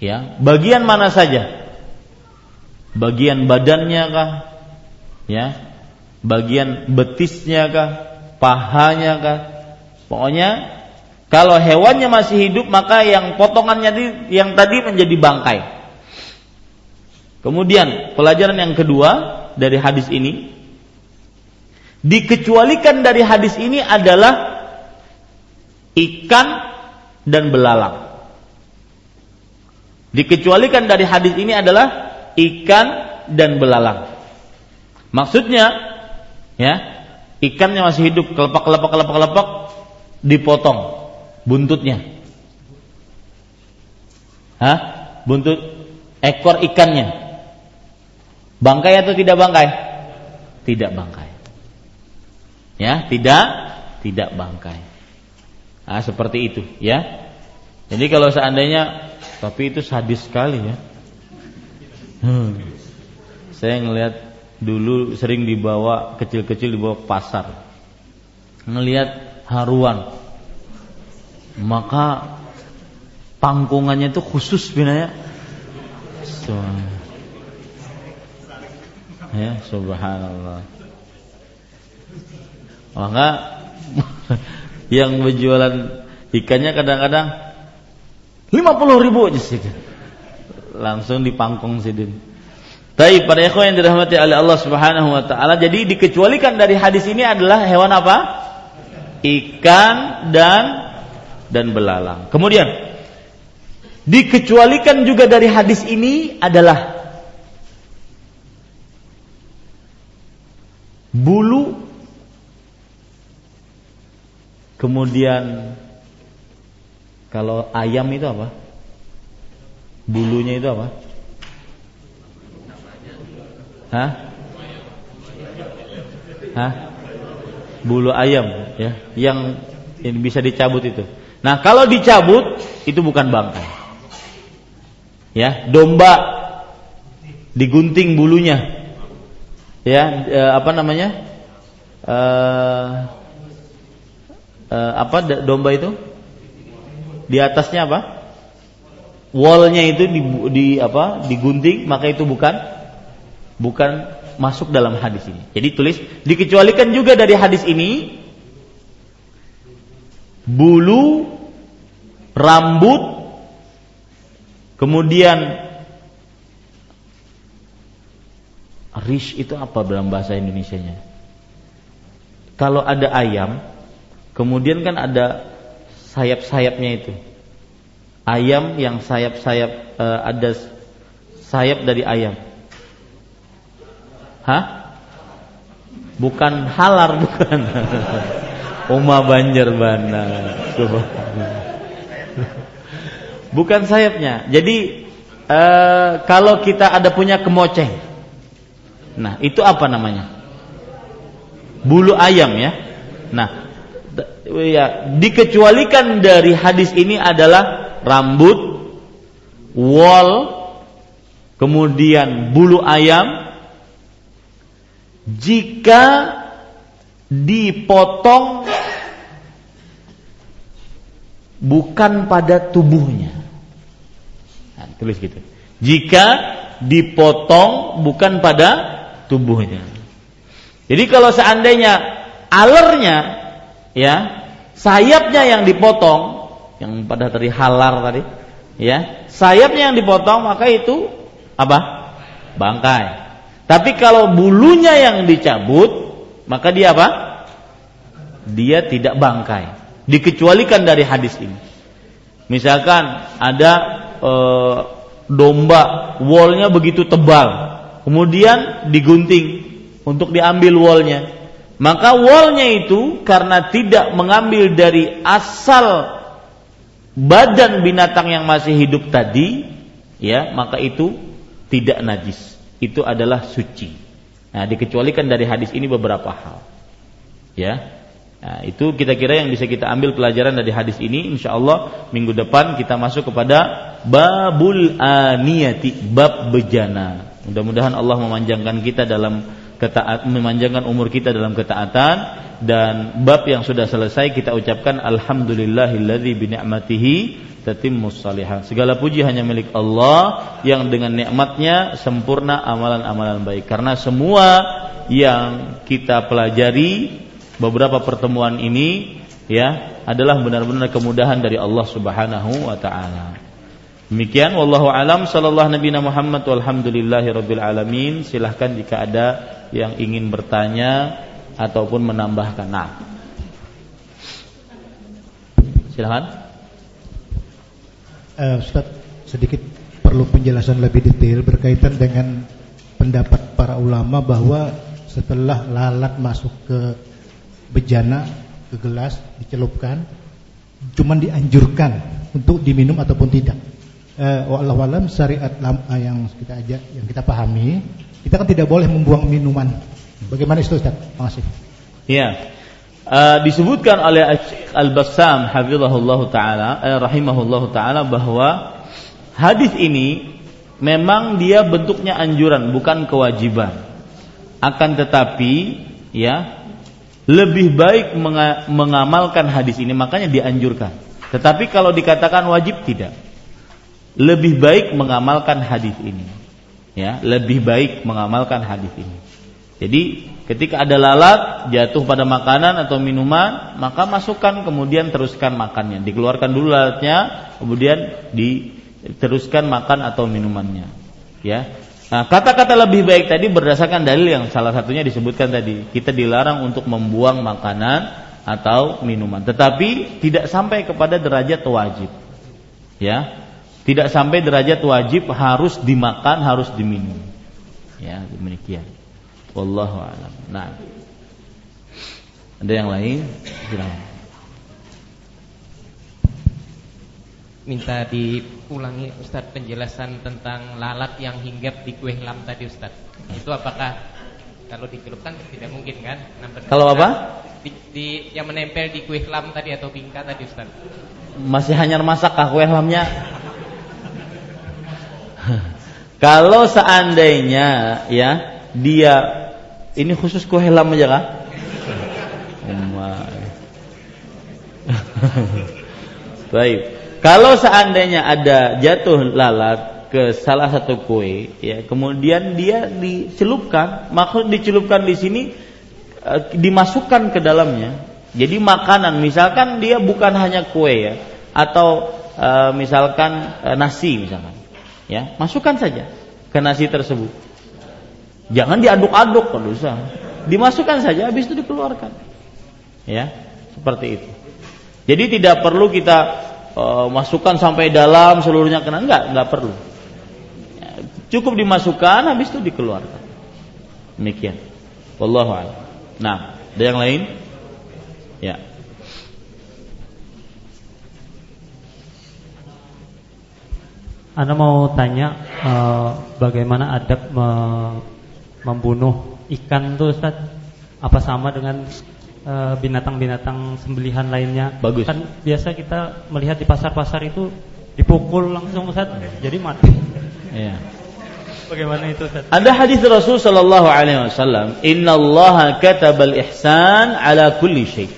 Ya, bagian mana saja? Bagian badannya kah? Ya. Bagian betisnya kah? Pahanya kah? Pokoknya kalau hewannya masih hidup maka yang potongannya yang tadi menjadi bangkai. Kemudian pelajaran yang kedua dari hadis ini Dikecualikan dari hadis ini adalah ikan dan belalang. Dikecualikan dari hadis ini adalah ikan dan belalang. Maksudnya, ya, ikannya masih hidup, kelepak kelepak kelepak kelepak dipotong buntutnya. Hah? Buntut ekor ikannya. Bangkai atau tidak bangkai? Tidak bangkai ya tidak tidak bangkai nah, seperti itu ya jadi kalau seandainya tapi itu sadis sekali ya hmm. saya ngelihat dulu sering dibawa kecil-kecil dibawa ke pasar ngelihat haruan maka pangkungannya itu khusus so, ya subhanallah. Maka yang berjualan ikannya kadang-kadang lima puluh ribu aja sih langsung dipangkong sidin Tapi pada ikhwan yang dirahmati oleh Allah Subhanahu wa taala, jadi dikecualikan dari hadis ini adalah hewan apa? Ikan dan dan belalang. Kemudian dikecualikan juga dari hadis ini adalah bulu kemudian kalau ayam itu apa? Bulunya itu apa? Hah? Hah? Bulu ayam ya, yang yang bisa dicabut itu. Nah, kalau dicabut itu bukan bangkai. Ya, domba digunting bulunya. Ya, e, apa namanya? E, e, apa domba itu? Di atasnya apa? Wallnya itu di, di apa? Digunting, maka itu bukan bukan masuk dalam hadis ini. Jadi tulis dikecualikan juga dari hadis ini bulu, rambut, kemudian rish itu apa dalam bahasa Indonesia-nya? Kalau ada ayam, kemudian kan ada sayap-sayapnya itu. Ayam yang sayap-sayap uh, ada sayap dari ayam. Hah? Bukan halar bukan. Uma banjar bana. Bukan sayapnya. Jadi uh, kalau kita ada punya kemoceng. Nah, itu apa namanya? Bulu ayam ya. Nah, ya dikecualikan dari hadis ini adalah rambut, wol, kemudian bulu ayam jika dipotong bukan pada tubuhnya. Nah, tulis gitu. Jika dipotong bukan pada tubuhnya. Jadi kalau seandainya alernya ya sayapnya yang dipotong yang pada tadi halar tadi ya sayapnya yang dipotong maka itu apa bangkai tapi kalau bulunya yang dicabut maka dia apa? Dia tidak bangkai. Dikecualikan dari hadis ini. Misalkan ada e, domba wallnya begitu tebal. Kemudian digunting untuk diambil wallnya. Maka wallnya itu karena tidak mengambil dari asal badan binatang yang masih hidup tadi, ya maka itu tidak najis. Itu adalah suci. Nah, dikecualikan dari hadis ini beberapa hal. Ya. Nah, itu kita kira yang bisa kita ambil pelajaran dari hadis ini. Insya Allah minggu depan kita masuk kepada babul aniyati, bab bejana. Mudah-mudahan Allah memanjangkan kita dalam ketaat memanjangkan umur kita dalam ketaatan dan bab yang sudah selesai kita ucapkan alhamdulillahilladzi bi ni'matihi tatimmus salihat. Segala puji hanya milik Allah yang dengan nikmatnya sempurna amalan-amalan baik. Karena semua yang kita pelajari beberapa pertemuan ini ya adalah benar-benar kemudahan dari Allah Subhanahu wa taala. Demikian wallahu alam sallallahu nabi Muhammad walhamdulillahi rabbil alamin. Silahkan jika ada yang ingin bertanya ataupun menambahkan. Nah. Silahkan. Uh, Ustaz, sedikit perlu penjelasan lebih detail berkaitan dengan pendapat para ulama bahwa setelah lalat masuk ke bejana ke gelas dicelupkan cuman dianjurkan untuk diminum ataupun tidak. Eh, Allah alam syariat yang kita ajak yang kita pahami kita kan tidak boleh membuang minuman. Bagaimana itu Ustaz? Kasih. Uh, disebutkan oleh Al-Bassam hafizahullah taala eh, rahimahullah taala bahwa hadis ini memang dia bentuknya anjuran bukan kewajiban. Akan tetapi ya lebih baik mengamalkan hadis ini makanya dianjurkan. Tetapi kalau dikatakan wajib tidak. Lebih baik mengamalkan hadis ini ya lebih baik mengamalkan hadis ini. Jadi ketika ada lalat jatuh pada makanan atau minuman, maka masukkan kemudian teruskan makannya. Dikeluarkan dulu lalatnya, kemudian diteruskan makan atau minumannya. Ya. Nah, kata-kata lebih baik tadi berdasarkan dalil yang salah satunya disebutkan tadi. Kita dilarang untuk membuang makanan atau minuman, tetapi tidak sampai kepada derajat wajib. Ya. Tidak sampai derajat wajib harus dimakan, harus diminum. Ya, demikian. Wallahu a'lam. Nah. Ada yang lain? Silakan. minta diulangi Ustaz penjelasan tentang lalat yang hinggap di kue lam tadi Ustaz. Itu apakah kalau dicelupkan tidak mungkin kan? Kalau apa? Di, di, yang menempel di kue lam tadi atau bingka tadi Ustaz. Masih hanya masak kah kue lamnya? kalau seandainya ya dia ini khusus kue lam aja kah? Baik. Kalau seandainya ada jatuh lalat ke salah satu kue, ya, kemudian dia dicelupkan, maksud dicelupkan di sini e, dimasukkan ke dalamnya. Jadi makanan, misalkan dia bukan hanya kue ya, atau e, misalkan e, nasi misalkan, ya, masukkan saja ke nasi tersebut. Jangan diaduk-aduk usah. Dimasukkan saja, habis itu dikeluarkan. Ya, seperti itu. Jadi tidak perlu kita uh, masukkan sampai dalam seluruhnya kena enggak enggak perlu ya, cukup dimasukkan habis itu dikeluarkan demikian wallahu a'lam nah ada yang lain ya Anda mau tanya uh, bagaimana adab me membunuh ikan tuh Ustaz? Apa sama dengan Eh, binatang-binatang sembelihan lainnya. Bagus. Kan biasa kita melihat di pasar-pasar itu dipukul langsung Ustaz, jadi mati. Iya. Bagaimana itu Ustaz? Ada hadis Rasul sallallahu alaihi wasallam, "Innallaha katabal ihsan ala kulli syai."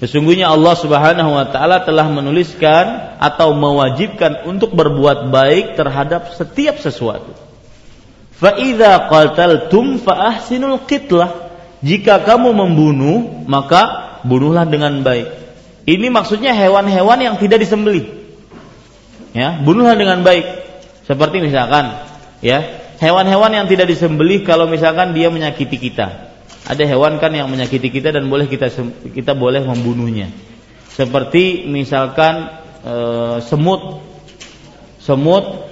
Sesungguhnya Allah Subhanahu wa taala telah menuliskan atau mewajibkan untuk berbuat baik terhadap setiap sesuatu. Fa idza qataltum fa ahsinul qitlah jika kamu membunuh, maka bunuhlah dengan baik. Ini maksudnya hewan-hewan yang tidak disembelih. Ya, bunuhlah dengan baik. Seperti misalkan, ya, hewan-hewan yang tidak disembelih kalau misalkan dia menyakiti kita. Ada hewan kan yang menyakiti kita dan boleh kita kita boleh membunuhnya. Seperti misalkan e, semut semut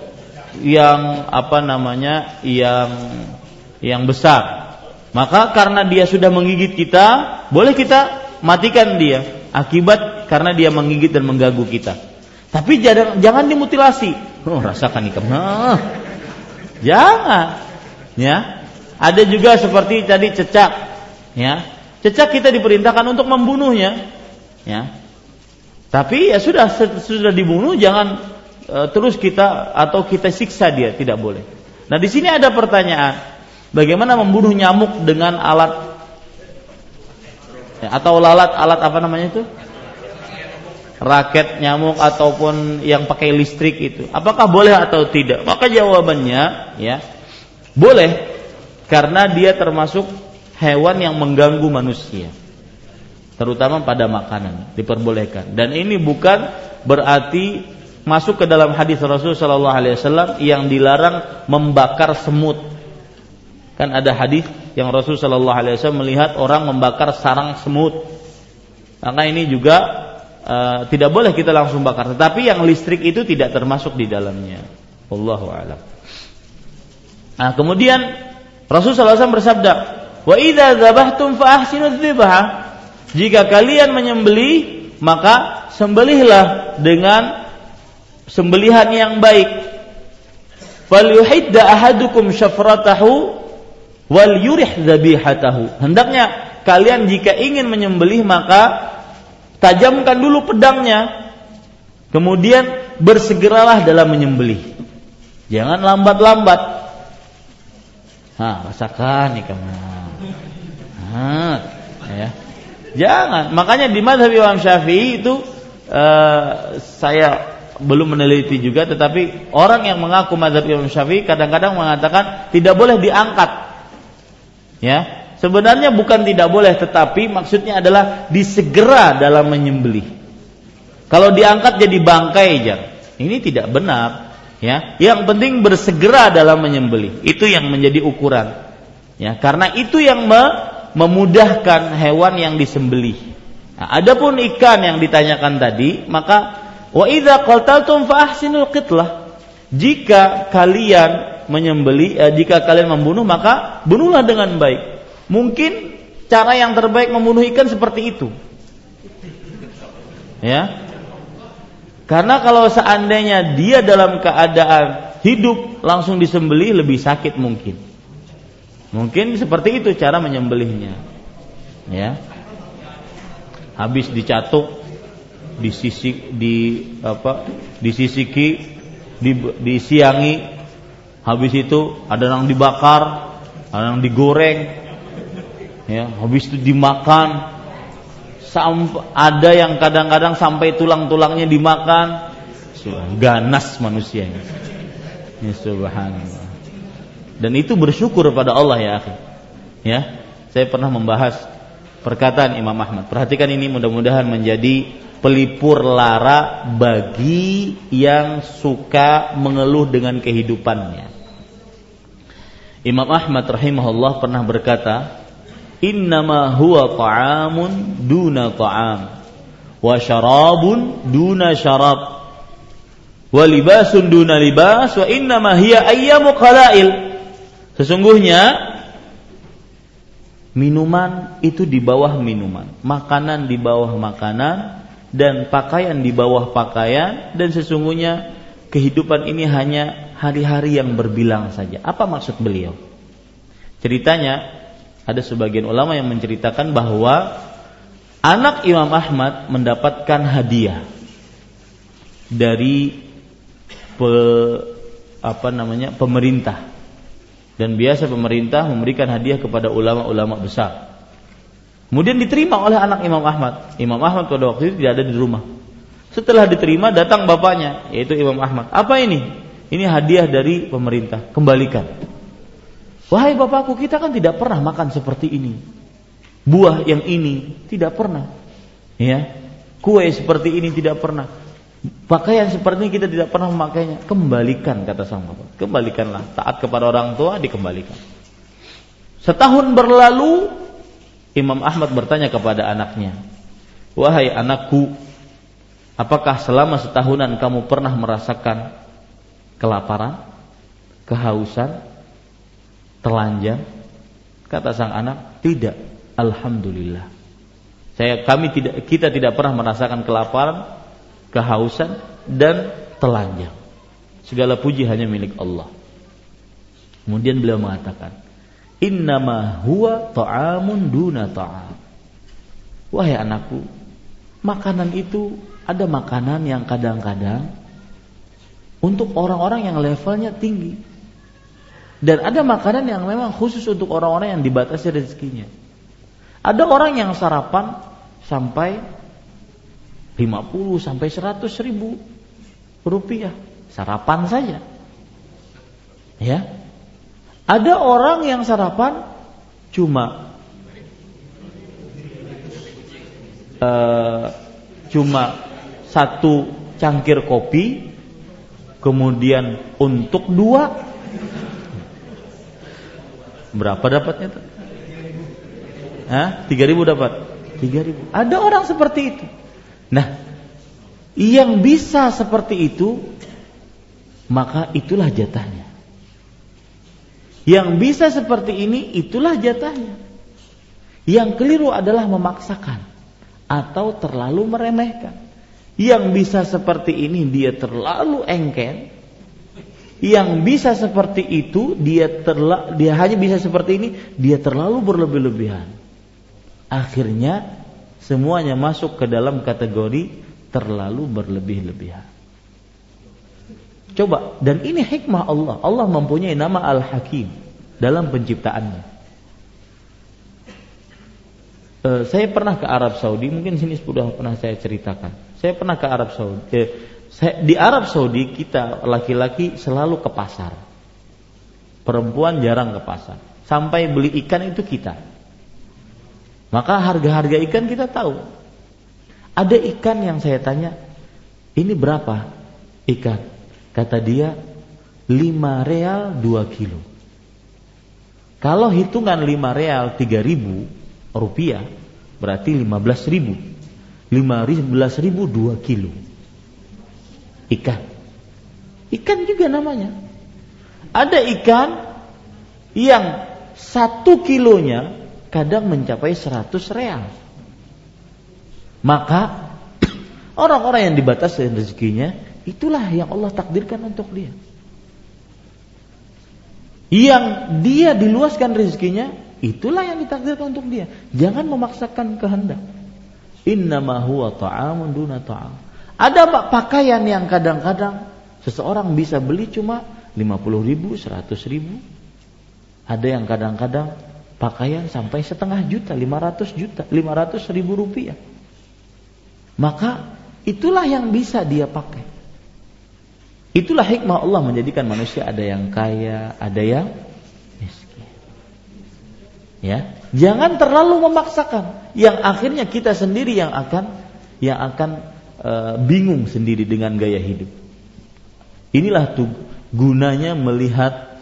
yang apa namanya yang yang besar maka karena dia sudah menggigit kita, boleh kita matikan dia akibat karena dia menggigit dan mengganggu kita. Tapi jangan jangan dimutilasi. Oh, rasakan ikam. Nah, jangan. Ya. Ada juga seperti tadi cecak. Ya. Cecak kita diperintahkan untuk membunuhnya. Ya. Tapi ya sudah sudah dibunuh jangan terus kita atau kita siksa dia, tidak boleh. Nah, di sini ada pertanyaan Bagaimana membunuh nyamuk dengan alat ya, atau lalat alat apa namanya itu? Raket nyamuk ataupun yang pakai listrik itu. Apakah boleh atau tidak? Maka jawabannya ya boleh karena dia termasuk hewan yang mengganggu manusia. Terutama pada makanan diperbolehkan. Dan ini bukan berarti masuk ke dalam hadis Rasul Shallallahu Alaihi Wasallam yang dilarang membakar semut Kan ada hadis yang Rasul Shallallahu Alaihi Wasallam melihat orang membakar sarang semut. Maka ini juga uh, tidak boleh kita langsung bakar. Tetapi yang listrik itu tidak termasuk di dalamnya. Allahu a'lam. Nah, kemudian Rasul Shallallahu Alaihi Wasallam bersabda, Wa idza fa ahsinu Jika kalian menyembelih, maka sembelihlah dengan sembelihan yang baik. Falyuhidda ahadukum syafratahu wal yurih dzabihatahu. Hendaknya kalian jika ingin menyembelih maka tajamkan dulu pedangnya. Kemudian bersegeralah dalam menyembelih. Jangan lambat-lambat. Nah, rasakan nih kamu. Nah, ya. Jangan. Makanya di madhab Imam Syafi'i itu uh, saya belum meneliti juga, tetapi orang yang mengaku madhab Imam Syafi'i kadang-kadang mengatakan tidak boleh diangkat Ya, sebenarnya bukan tidak boleh tetapi maksudnya adalah disegera dalam menyembelih. Kalau diangkat jadi bangkai aja. Ini tidak benar. Ya, yang penting bersegera dalam menyembelih. Itu yang menjadi ukuran. Ya, karena itu yang me memudahkan hewan yang disembelih. Nah, adapun ikan yang ditanyakan tadi, maka wa idza qataltum fa ahsinul qitlah. Jika kalian menyembeli, eh, jika kalian membunuh maka bunuhlah dengan baik. Mungkin cara yang terbaik membunuh ikan seperti itu. Ya. Karena kalau seandainya dia dalam keadaan hidup langsung disembeli lebih sakit mungkin. Mungkin seperti itu cara menyembelihnya. Ya. Habis dicatuk, disisik di apa? disisiki, di, disiangi, habis itu ada yang dibakar, ada yang digoreng, ya, habis itu dimakan, sampai ada yang kadang-kadang sampai tulang-tulangnya dimakan. Ganas manusianya. Ya subhanallah. Dan itu bersyukur pada Allah ya akhi. Ya saya pernah membahas perkataan Imam Ahmad. Perhatikan ini mudah-mudahan menjadi pelipur lara bagi yang suka mengeluh dengan kehidupannya. Imam Ahmad rahimahullah pernah berkata innama huwa ta'amun duna ta'am wa syarabun duna syarab wa libasun duna libas wa innama hiya ayyamu qalail sesungguhnya minuman itu di bawah minuman makanan di bawah makanan dan pakaian di bawah pakaian dan sesungguhnya kehidupan ini hanya hari-hari yang berbilang saja. Apa maksud beliau? Ceritanya ada sebagian ulama yang menceritakan bahwa anak Imam Ahmad mendapatkan hadiah dari pe, apa namanya pemerintah. Dan biasa pemerintah memberikan hadiah kepada ulama-ulama besar. Kemudian diterima oleh anak Imam Ahmad. Imam Ahmad pada waktu itu tidak ada di rumah. Setelah diterima datang bapaknya yaitu Imam Ahmad. Apa ini? Ini hadiah dari pemerintah. Kembalikan. Wahai bapakku, kita kan tidak pernah makan seperti ini. Buah yang ini tidak pernah. Ya. Kue seperti ini tidak pernah. Pakaian seperti ini kita tidak pernah memakainya. Kembalikan kata sang bapak. Kembalikanlah. Taat kepada orang tua dikembalikan. Setahun berlalu Imam Ahmad bertanya kepada anaknya. Wahai anakku, apakah selama setahunan kamu pernah merasakan kelaparan, kehausan, telanjang? Kata sang anak, tidak. Alhamdulillah. Saya kami tidak kita tidak pernah merasakan kelaparan, kehausan dan telanjang. Segala puji hanya milik Allah. Kemudian beliau mengatakan, "Innama huwa ta'amun duna ta'am." Wahai anakku, makanan itu ada makanan yang kadang-kadang untuk orang-orang yang levelnya tinggi. Dan ada makanan yang memang khusus untuk orang-orang yang dibatasi rezekinya. Ada orang yang sarapan sampai 50 sampai 100 ribu rupiah sarapan saja. Ya. Ada orang yang sarapan cuma uh, cuma satu cangkir kopi, kemudian untuk dua Berapa dapatnya tuh? Hah? Tiga ribu dapat? Tiga ribu. Ada orang seperti itu. Nah, yang bisa seperti itu, maka itulah jatahnya. Yang bisa seperti ini, itulah jatahnya. Yang keliru adalah memaksakan atau terlalu meremehkan. Yang bisa seperti ini dia terlalu engken, yang bisa seperti itu dia terla, dia hanya bisa seperti ini dia terlalu berlebih-lebihan akhirnya semuanya masuk ke dalam kategori terlalu berlebih-lebihan coba dan ini hikmah Allah Allah mempunyai nama Al-Hakim dalam penciptaannya uh, saya pernah ke Arab Saudi mungkin sini sudah pernah saya ceritakan saya pernah ke Arab Saudi eh, di Arab Saudi kita laki-laki selalu ke pasar. Perempuan jarang ke pasar. Sampai beli ikan itu kita. Maka harga-harga ikan kita tahu. Ada ikan yang saya tanya, ini berapa ikan? Kata dia 5 real 2 kilo. Kalau hitungan 5 real 3 ribu rupiah berarti 15 ribu. 15 ribu 2 kilo. Ikan. Ikan juga namanya. Ada ikan yang satu kilonya kadang mencapai 100 real. Maka orang-orang yang dibatasi rezekinya itulah yang Allah takdirkan untuk dia yang dia diluaskan rezekinya, itulah yang ditakdirkan untuk dia. Jangan memaksakan kehendak. Innama huwa ta'amun duna ta'am. Ada pak pakaian yang kadang-kadang seseorang bisa beli cuma 50 ribu, 100 ribu. Ada yang kadang-kadang pakaian sampai setengah juta, 500 juta, 500 ribu rupiah. Maka itulah yang bisa dia pakai. Itulah hikmah Allah menjadikan manusia ada yang kaya, ada yang miskin. Ya, jangan terlalu memaksakan. Yang akhirnya kita sendiri yang akan yang akan e, bingung sendiri dengan gaya hidup. Inilah tuh gunanya melihat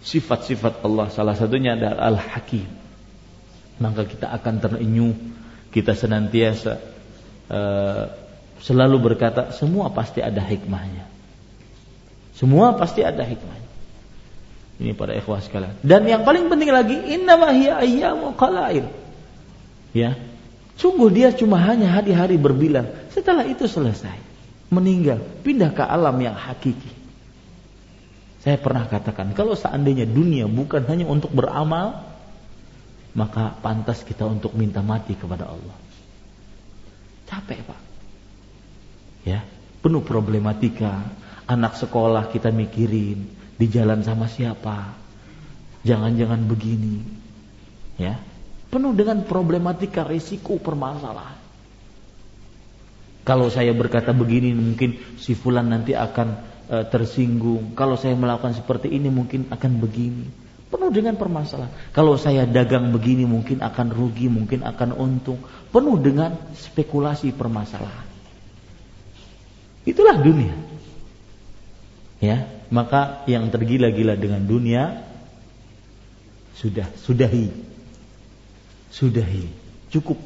sifat-sifat Allah. Salah satunya adalah Al-Hakim. Maka kita akan terenyuh, kita senantiasa e, selalu berkata semua pasti ada hikmahnya. Semua pasti ada hikmahnya. Ini para ikhwah sekalian. Dan yang paling penting lagi, innama hiya ayyamu qalail. Ya. Sungguh dia cuma hanya hari-hari berbilang. Setelah itu selesai. Meninggal, pindah ke alam yang hakiki. Saya pernah katakan, kalau seandainya dunia bukan hanya untuk beramal, maka pantas kita untuk minta mati kepada Allah. Capek, Pak. Ya, penuh problematika, Anak sekolah kita mikirin di jalan sama siapa. Jangan-jangan begini. Ya. Penuh dengan problematika risiko permasalahan. Kalau saya berkata begini mungkin si fulan nanti akan e, tersinggung. Kalau saya melakukan seperti ini mungkin akan begini. Penuh dengan permasalahan. Kalau saya dagang begini mungkin akan rugi, mungkin akan untung. Penuh dengan spekulasi permasalahan. Itulah dunia ya maka yang tergila-gila dengan dunia sudah sudahi. Sudahi. Cukup.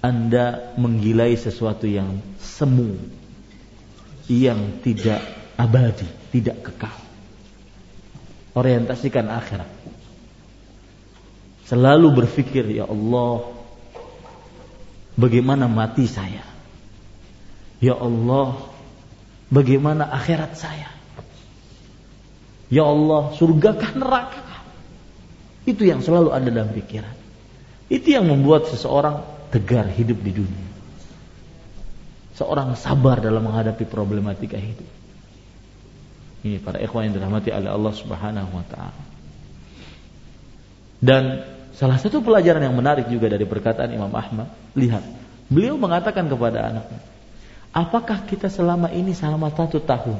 Anda menggilai sesuatu yang semu yang tidak abadi tidak kekal. Orientasikan akhirat. Selalu berpikir ya Allah bagaimana mati saya? Ya Allah Bagaimana akhirat saya? Ya Allah, surga kah neraka? Itu yang selalu ada dalam pikiran. Itu yang membuat seseorang tegar hidup di dunia. Seorang sabar dalam menghadapi problematika hidup. Ini para ikhwan yang dirahmati oleh Allah Subhanahu wa taala. Dan salah satu pelajaran yang menarik juga dari perkataan Imam Ahmad, lihat, beliau mengatakan kepada anaknya, Apakah kita selama ini selama satu tahun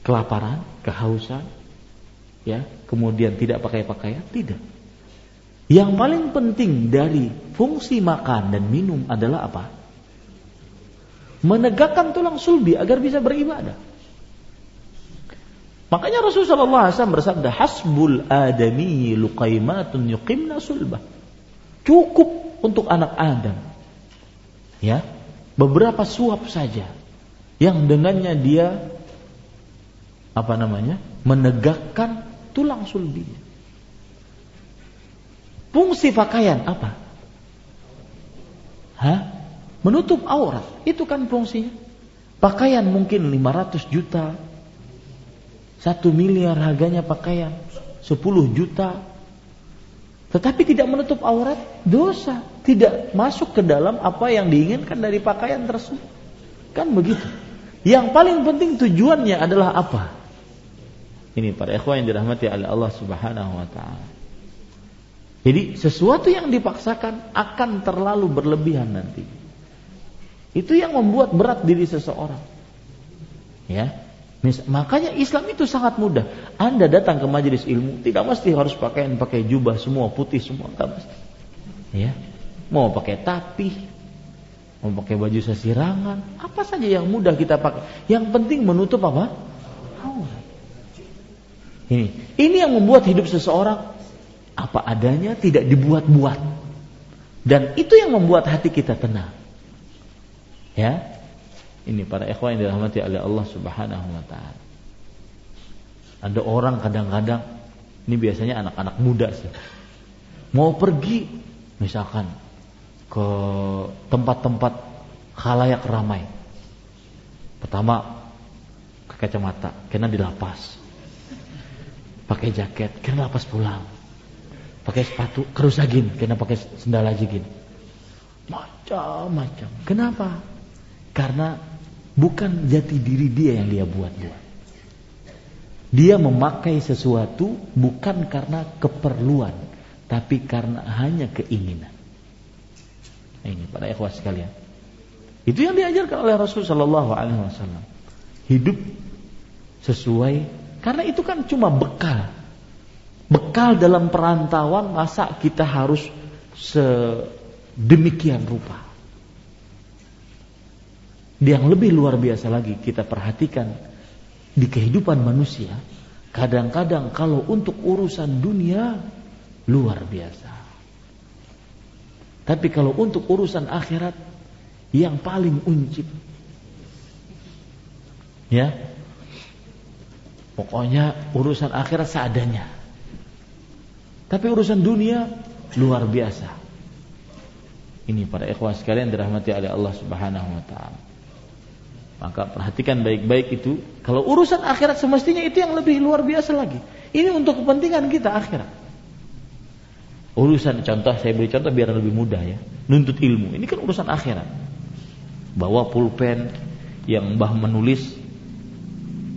kelaparan, kehausan, ya, kemudian tidak pakai pakaian? Tidak. Yang paling penting dari fungsi makan dan minum adalah apa? Menegakkan tulang sulbi agar bisa beribadah. Makanya Rasulullah SAW bersabda, Hasbul adami luqaimatun yuqimna sulbah. Cukup untuk anak Adam. Ya, beberapa suap saja yang dengannya dia apa namanya menegakkan tulang sulbinya. Fungsi pakaian apa? Hah? Menutup aurat. Itu kan fungsinya. Pakaian mungkin 500 juta. 1 miliar harganya pakaian. 10 juta. Tetapi tidak menutup aurat, dosa tidak masuk ke dalam apa yang diinginkan dari pakaian tersebut. Kan begitu. Yang paling penting tujuannya adalah apa? Ini para ikhwan yang dirahmati oleh Allah Subhanahu wa taala. Jadi sesuatu yang dipaksakan akan terlalu berlebihan nanti. Itu yang membuat berat diri seseorang. Ya. Makanya Islam itu sangat mudah. Anda datang ke majelis ilmu tidak mesti harus pakaian pakai jubah semua putih semua, tidak mesti. Ya mau pakai tapi, mau pakai baju sesirangan, apa saja yang mudah kita pakai. Yang penting menutup apa? aurat. Ini, ini yang membuat hidup seseorang apa adanya, tidak dibuat-buat. Dan itu yang membuat hati kita tenang. Ya. Ini para ikhwan yang dirahmati oleh Allah Subhanahu wa taala. Ada orang kadang-kadang ini biasanya anak-anak muda sih. Mau pergi misalkan ke tempat-tempat khalayak ramai. Pertama ke kacamata, kena dilapas. Pakai jaket, kena lapas pulang. Pakai sepatu, kerusagin, kena pakai sendal aja gini. Macam-macam. Kenapa? Karena bukan jati diri dia yang dia buat-buat. Dia memakai sesuatu bukan karena keperluan, tapi karena hanya keinginan. Ini pada ikhwas sekalian. Itu yang diajarkan oleh Rasul Shallallahu Alaihi Wasallam. Hidup sesuai karena itu kan cuma bekal. Bekal dalam perantauan masa kita harus sedemikian rupa. Yang lebih luar biasa lagi kita perhatikan di kehidupan manusia, kadang-kadang kalau untuk urusan dunia luar biasa. Tapi kalau untuk urusan akhirat yang paling uncip. Ya. Pokoknya urusan akhirat seadanya. Tapi urusan dunia luar biasa. Ini para ikhwah sekalian dirahmati oleh Allah Subhanahu wa taala. Maka perhatikan baik-baik itu. Kalau urusan akhirat semestinya itu yang lebih luar biasa lagi. Ini untuk kepentingan kita akhirat. Urusan contoh saya beri contoh biar lebih mudah ya. Nuntut ilmu. Ini kan urusan akhirat. Bawa pulpen yang mbah menulis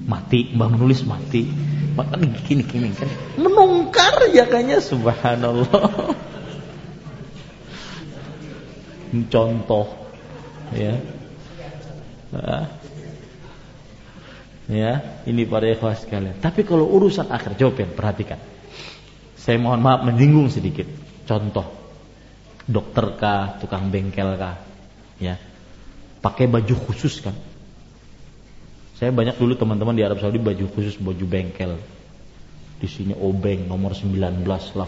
mati, mbah menulis mati. Maka gini gini kan menungkar ya kayaknya subhanallah. Contoh ya Ya, ini para ikhwas sekalian. Tapi kalau urusan akhir jawab yang perhatikan. Saya mohon maaf menyinggung sedikit. Contoh, dokter kah, tukang bengkel kah, ya, pakai baju khusus kan? Saya banyak dulu teman-teman di Arab Saudi baju khusus, baju bengkel. Di sini obeng nomor 19, 18,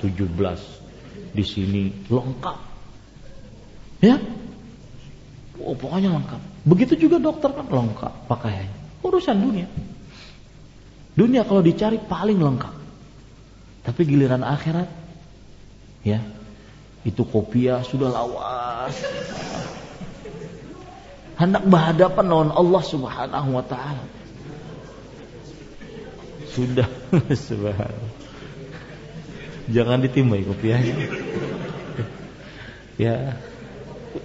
17. Di sini lengkap. Ya, Oh, pokoknya lengkap. Begitu juga dokter kan lengkap pakaiannya. Urusan dunia. Dunia kalau dicari paling lengkap. Tapi giliran akhirat, ya, itu kopiah sudah lawas. Hendak berhadapan lawan Allah Subhanahu wa taala. Sudah subhanallah. Jangan ditimbai kopiahnya. ya,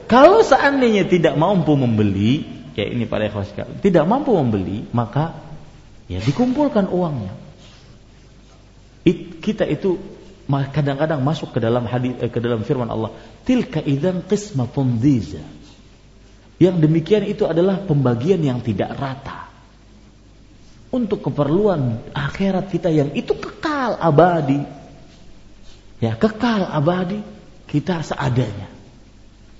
kalau seandainya tidak mampu membeli, ya ini para ikhwas tidak mampu membeli, maka ya dikumpulkan uangnya. It, kita itu kadang-kadang masuk ke dalam hadis eh, ke dalam firman Allah, tilka idzan qismatun dhiza. Yang demikian itu adalah pembagian yang tidak rata. Untuk keperluan akhirat kita yang itu kekal abadi. Ya, kekal abadi kita seadanya.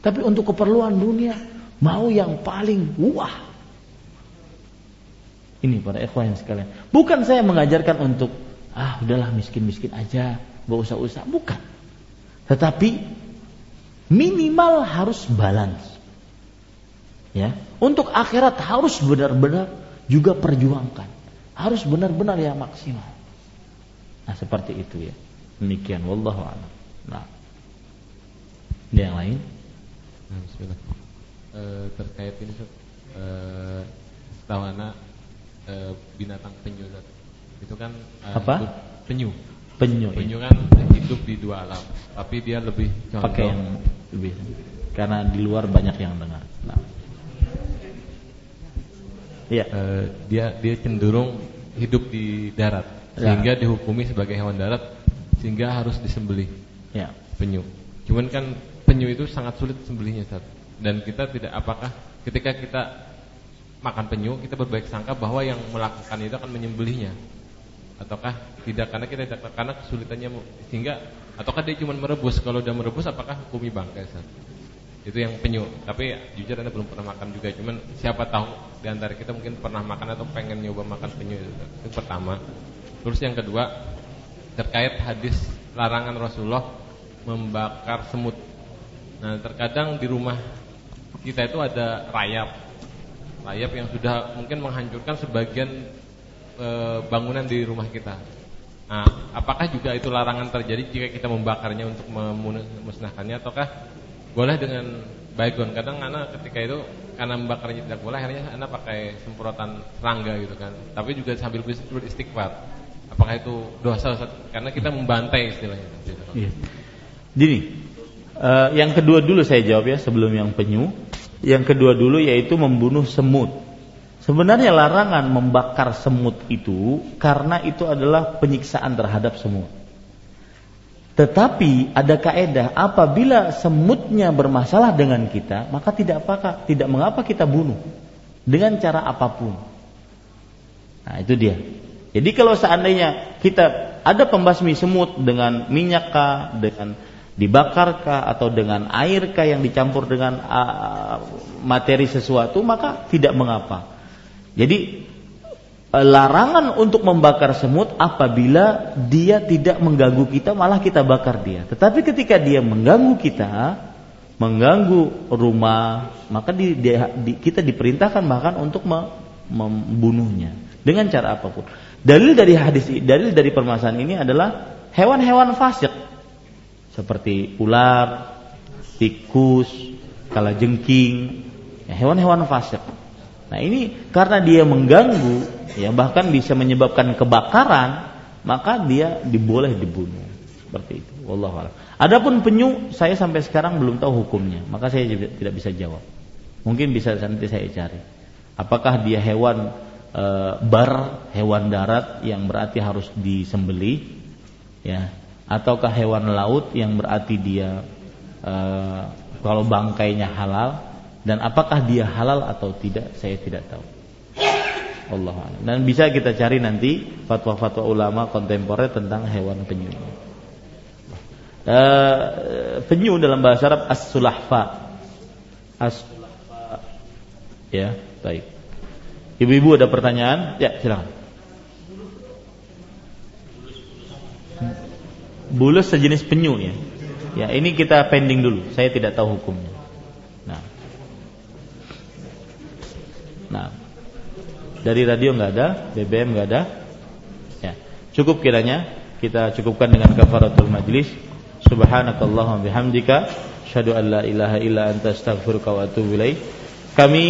Tapi untuk keperluan dunia mau yang paling wah. Ini para ikhwan yang sekalian. Bukan saya mengajarkan untuk ah udahlah miskin-miskin aja, gak usah-usah, bukan. Tetapi minimal harus balance. Ya, untuk akhirat harus benar-benar juga perjuangkan. Harus benar-benar yang maksimal. Nah, seperti itu ya. Demikian wallahu a'lam. Nah. Yang lain? Nah, bismillah. E, terkait ini e, setahu anak e, binatang penyu itu kan e, apa? Penyu. Penyu. Penyu iya. kan hidup di dua alam, tapi dia lebih condong pakai yang lebih karena di luar banyak yang dengar. Nah. Iya. E, dia dia cenderung hidup di darat ya. sehingga dihukumi sebagai hewan darat sehingga harus disembelih. Ya. Penyu. Cuman kan penyu itu sangat sulit sembelihnya Ustaz. Dan kita tidak apakah ketika kita makan penyu kita berbaik sangka bahwa yang melakukan itu akan menyembelihnya ataukah tidak karena kita tidak karena kesulitannya sehingga ataukah dia cuma merebus kalau udah merebus apakah hukumi bangkai Ustaz? Itu yang penyu. Tapi jujur anda belum pernah makan juga. Cuman siapa tahu di antara kita mungkin pernah makan atau pengen nyoba makan penyu itu. Itu pertama. Terus yang kedua terkait hadis larangan Rasulullah membakar semut. Nah terkadang di rumah kita itu ada rayap, rayap yang sudah mungkin menghancurkan sebagian e, bangunan di rumah kita. Nah, apakah juga itu larangan terjadi jika kita membakarnya untuk memusnahkannya ataukah boleh dengan baygon? Kadang anak ketika itu karena membakarnya tidak boleh akhirnya anak pakai semprotan serangga gitu kan. Tapi juga sambil beristighfar. Apakah itu dosa Karena kita membantai istilahnya. Iya. Jadi, uh, yang kedua dulu saya jawab ya sebelum yang penyu. Yang kedua dulu yaitu membunuh semut. Sebenarnya larangan membakar semut itu karena itu adalah penyiksaan terhadap semut. Tetapi ada kaedah apabila semutnya bermasalah dengan kita, maka tidak apa tidak mengapa kita bunuh dengan cara apa pun. Nah, itu dia. Jadi kalau seandainya kita ada pembasmi semut dengan minyak dengan dibakarkah atau dengan airkah yang dicampur dengan uh, materi sesuatu, maka tidak mengapa. Jadi eh, larangan untuk membakar semut apabila dia tidak mengganggu kita malah kita bakar dia. Tetapi ketika dia mengganggu kita, mengganggu rumah, maka di, di, di, kita diperintahkan bahkan untuk membunuhnya dengan cara apa pun. Dalil dari hadis dalil dari permasalahan ini adalah hewan-hewan fasik seperti ular, tikus, kalajengking, ya, hewan-hewan fasik. Nah ini karena dia mengganggu, ya bahkan bisa menyebabkan kebakaran, maka dia diboleh dibunuh. Seperti itu. Wallahu a'lam. Adapun penyu, saya sampai sekarang belum tahu hukumnya, maka saya tidak bisa jawab. Mungkin bisa nanti saya cari. Apakah dia hewan e, bar, hewan darat yang berarti harus disembeli, ya, ataukah hewan laut yang berarti dia e, kalau bangkainya halal, dan apakah dia halal atau tidak saya tidak tahu. Allah Dan bisa kita cari nanti fatwa-fatwa ulama kontemporer tentang hewan penyu. Uh, penyu dalam bahasa Arab as-sulahfa. As-sulahfa. Ya, baik. Ibu-ibu ada pertanyaan? Ya, silakan. Bulus sejenis penyu ya. Ya, ini kita pending dulu. Saya tidak tahu hukumnya. Nah, dari radio nggak ada, BBM nggak ada. Ya, cukup kiranya kita cukupkan dengan kafaratul majlis. Subhanakallahumma bihamdika, syadu an la ilaha illa anta astaghfiruka wa atubu. Kami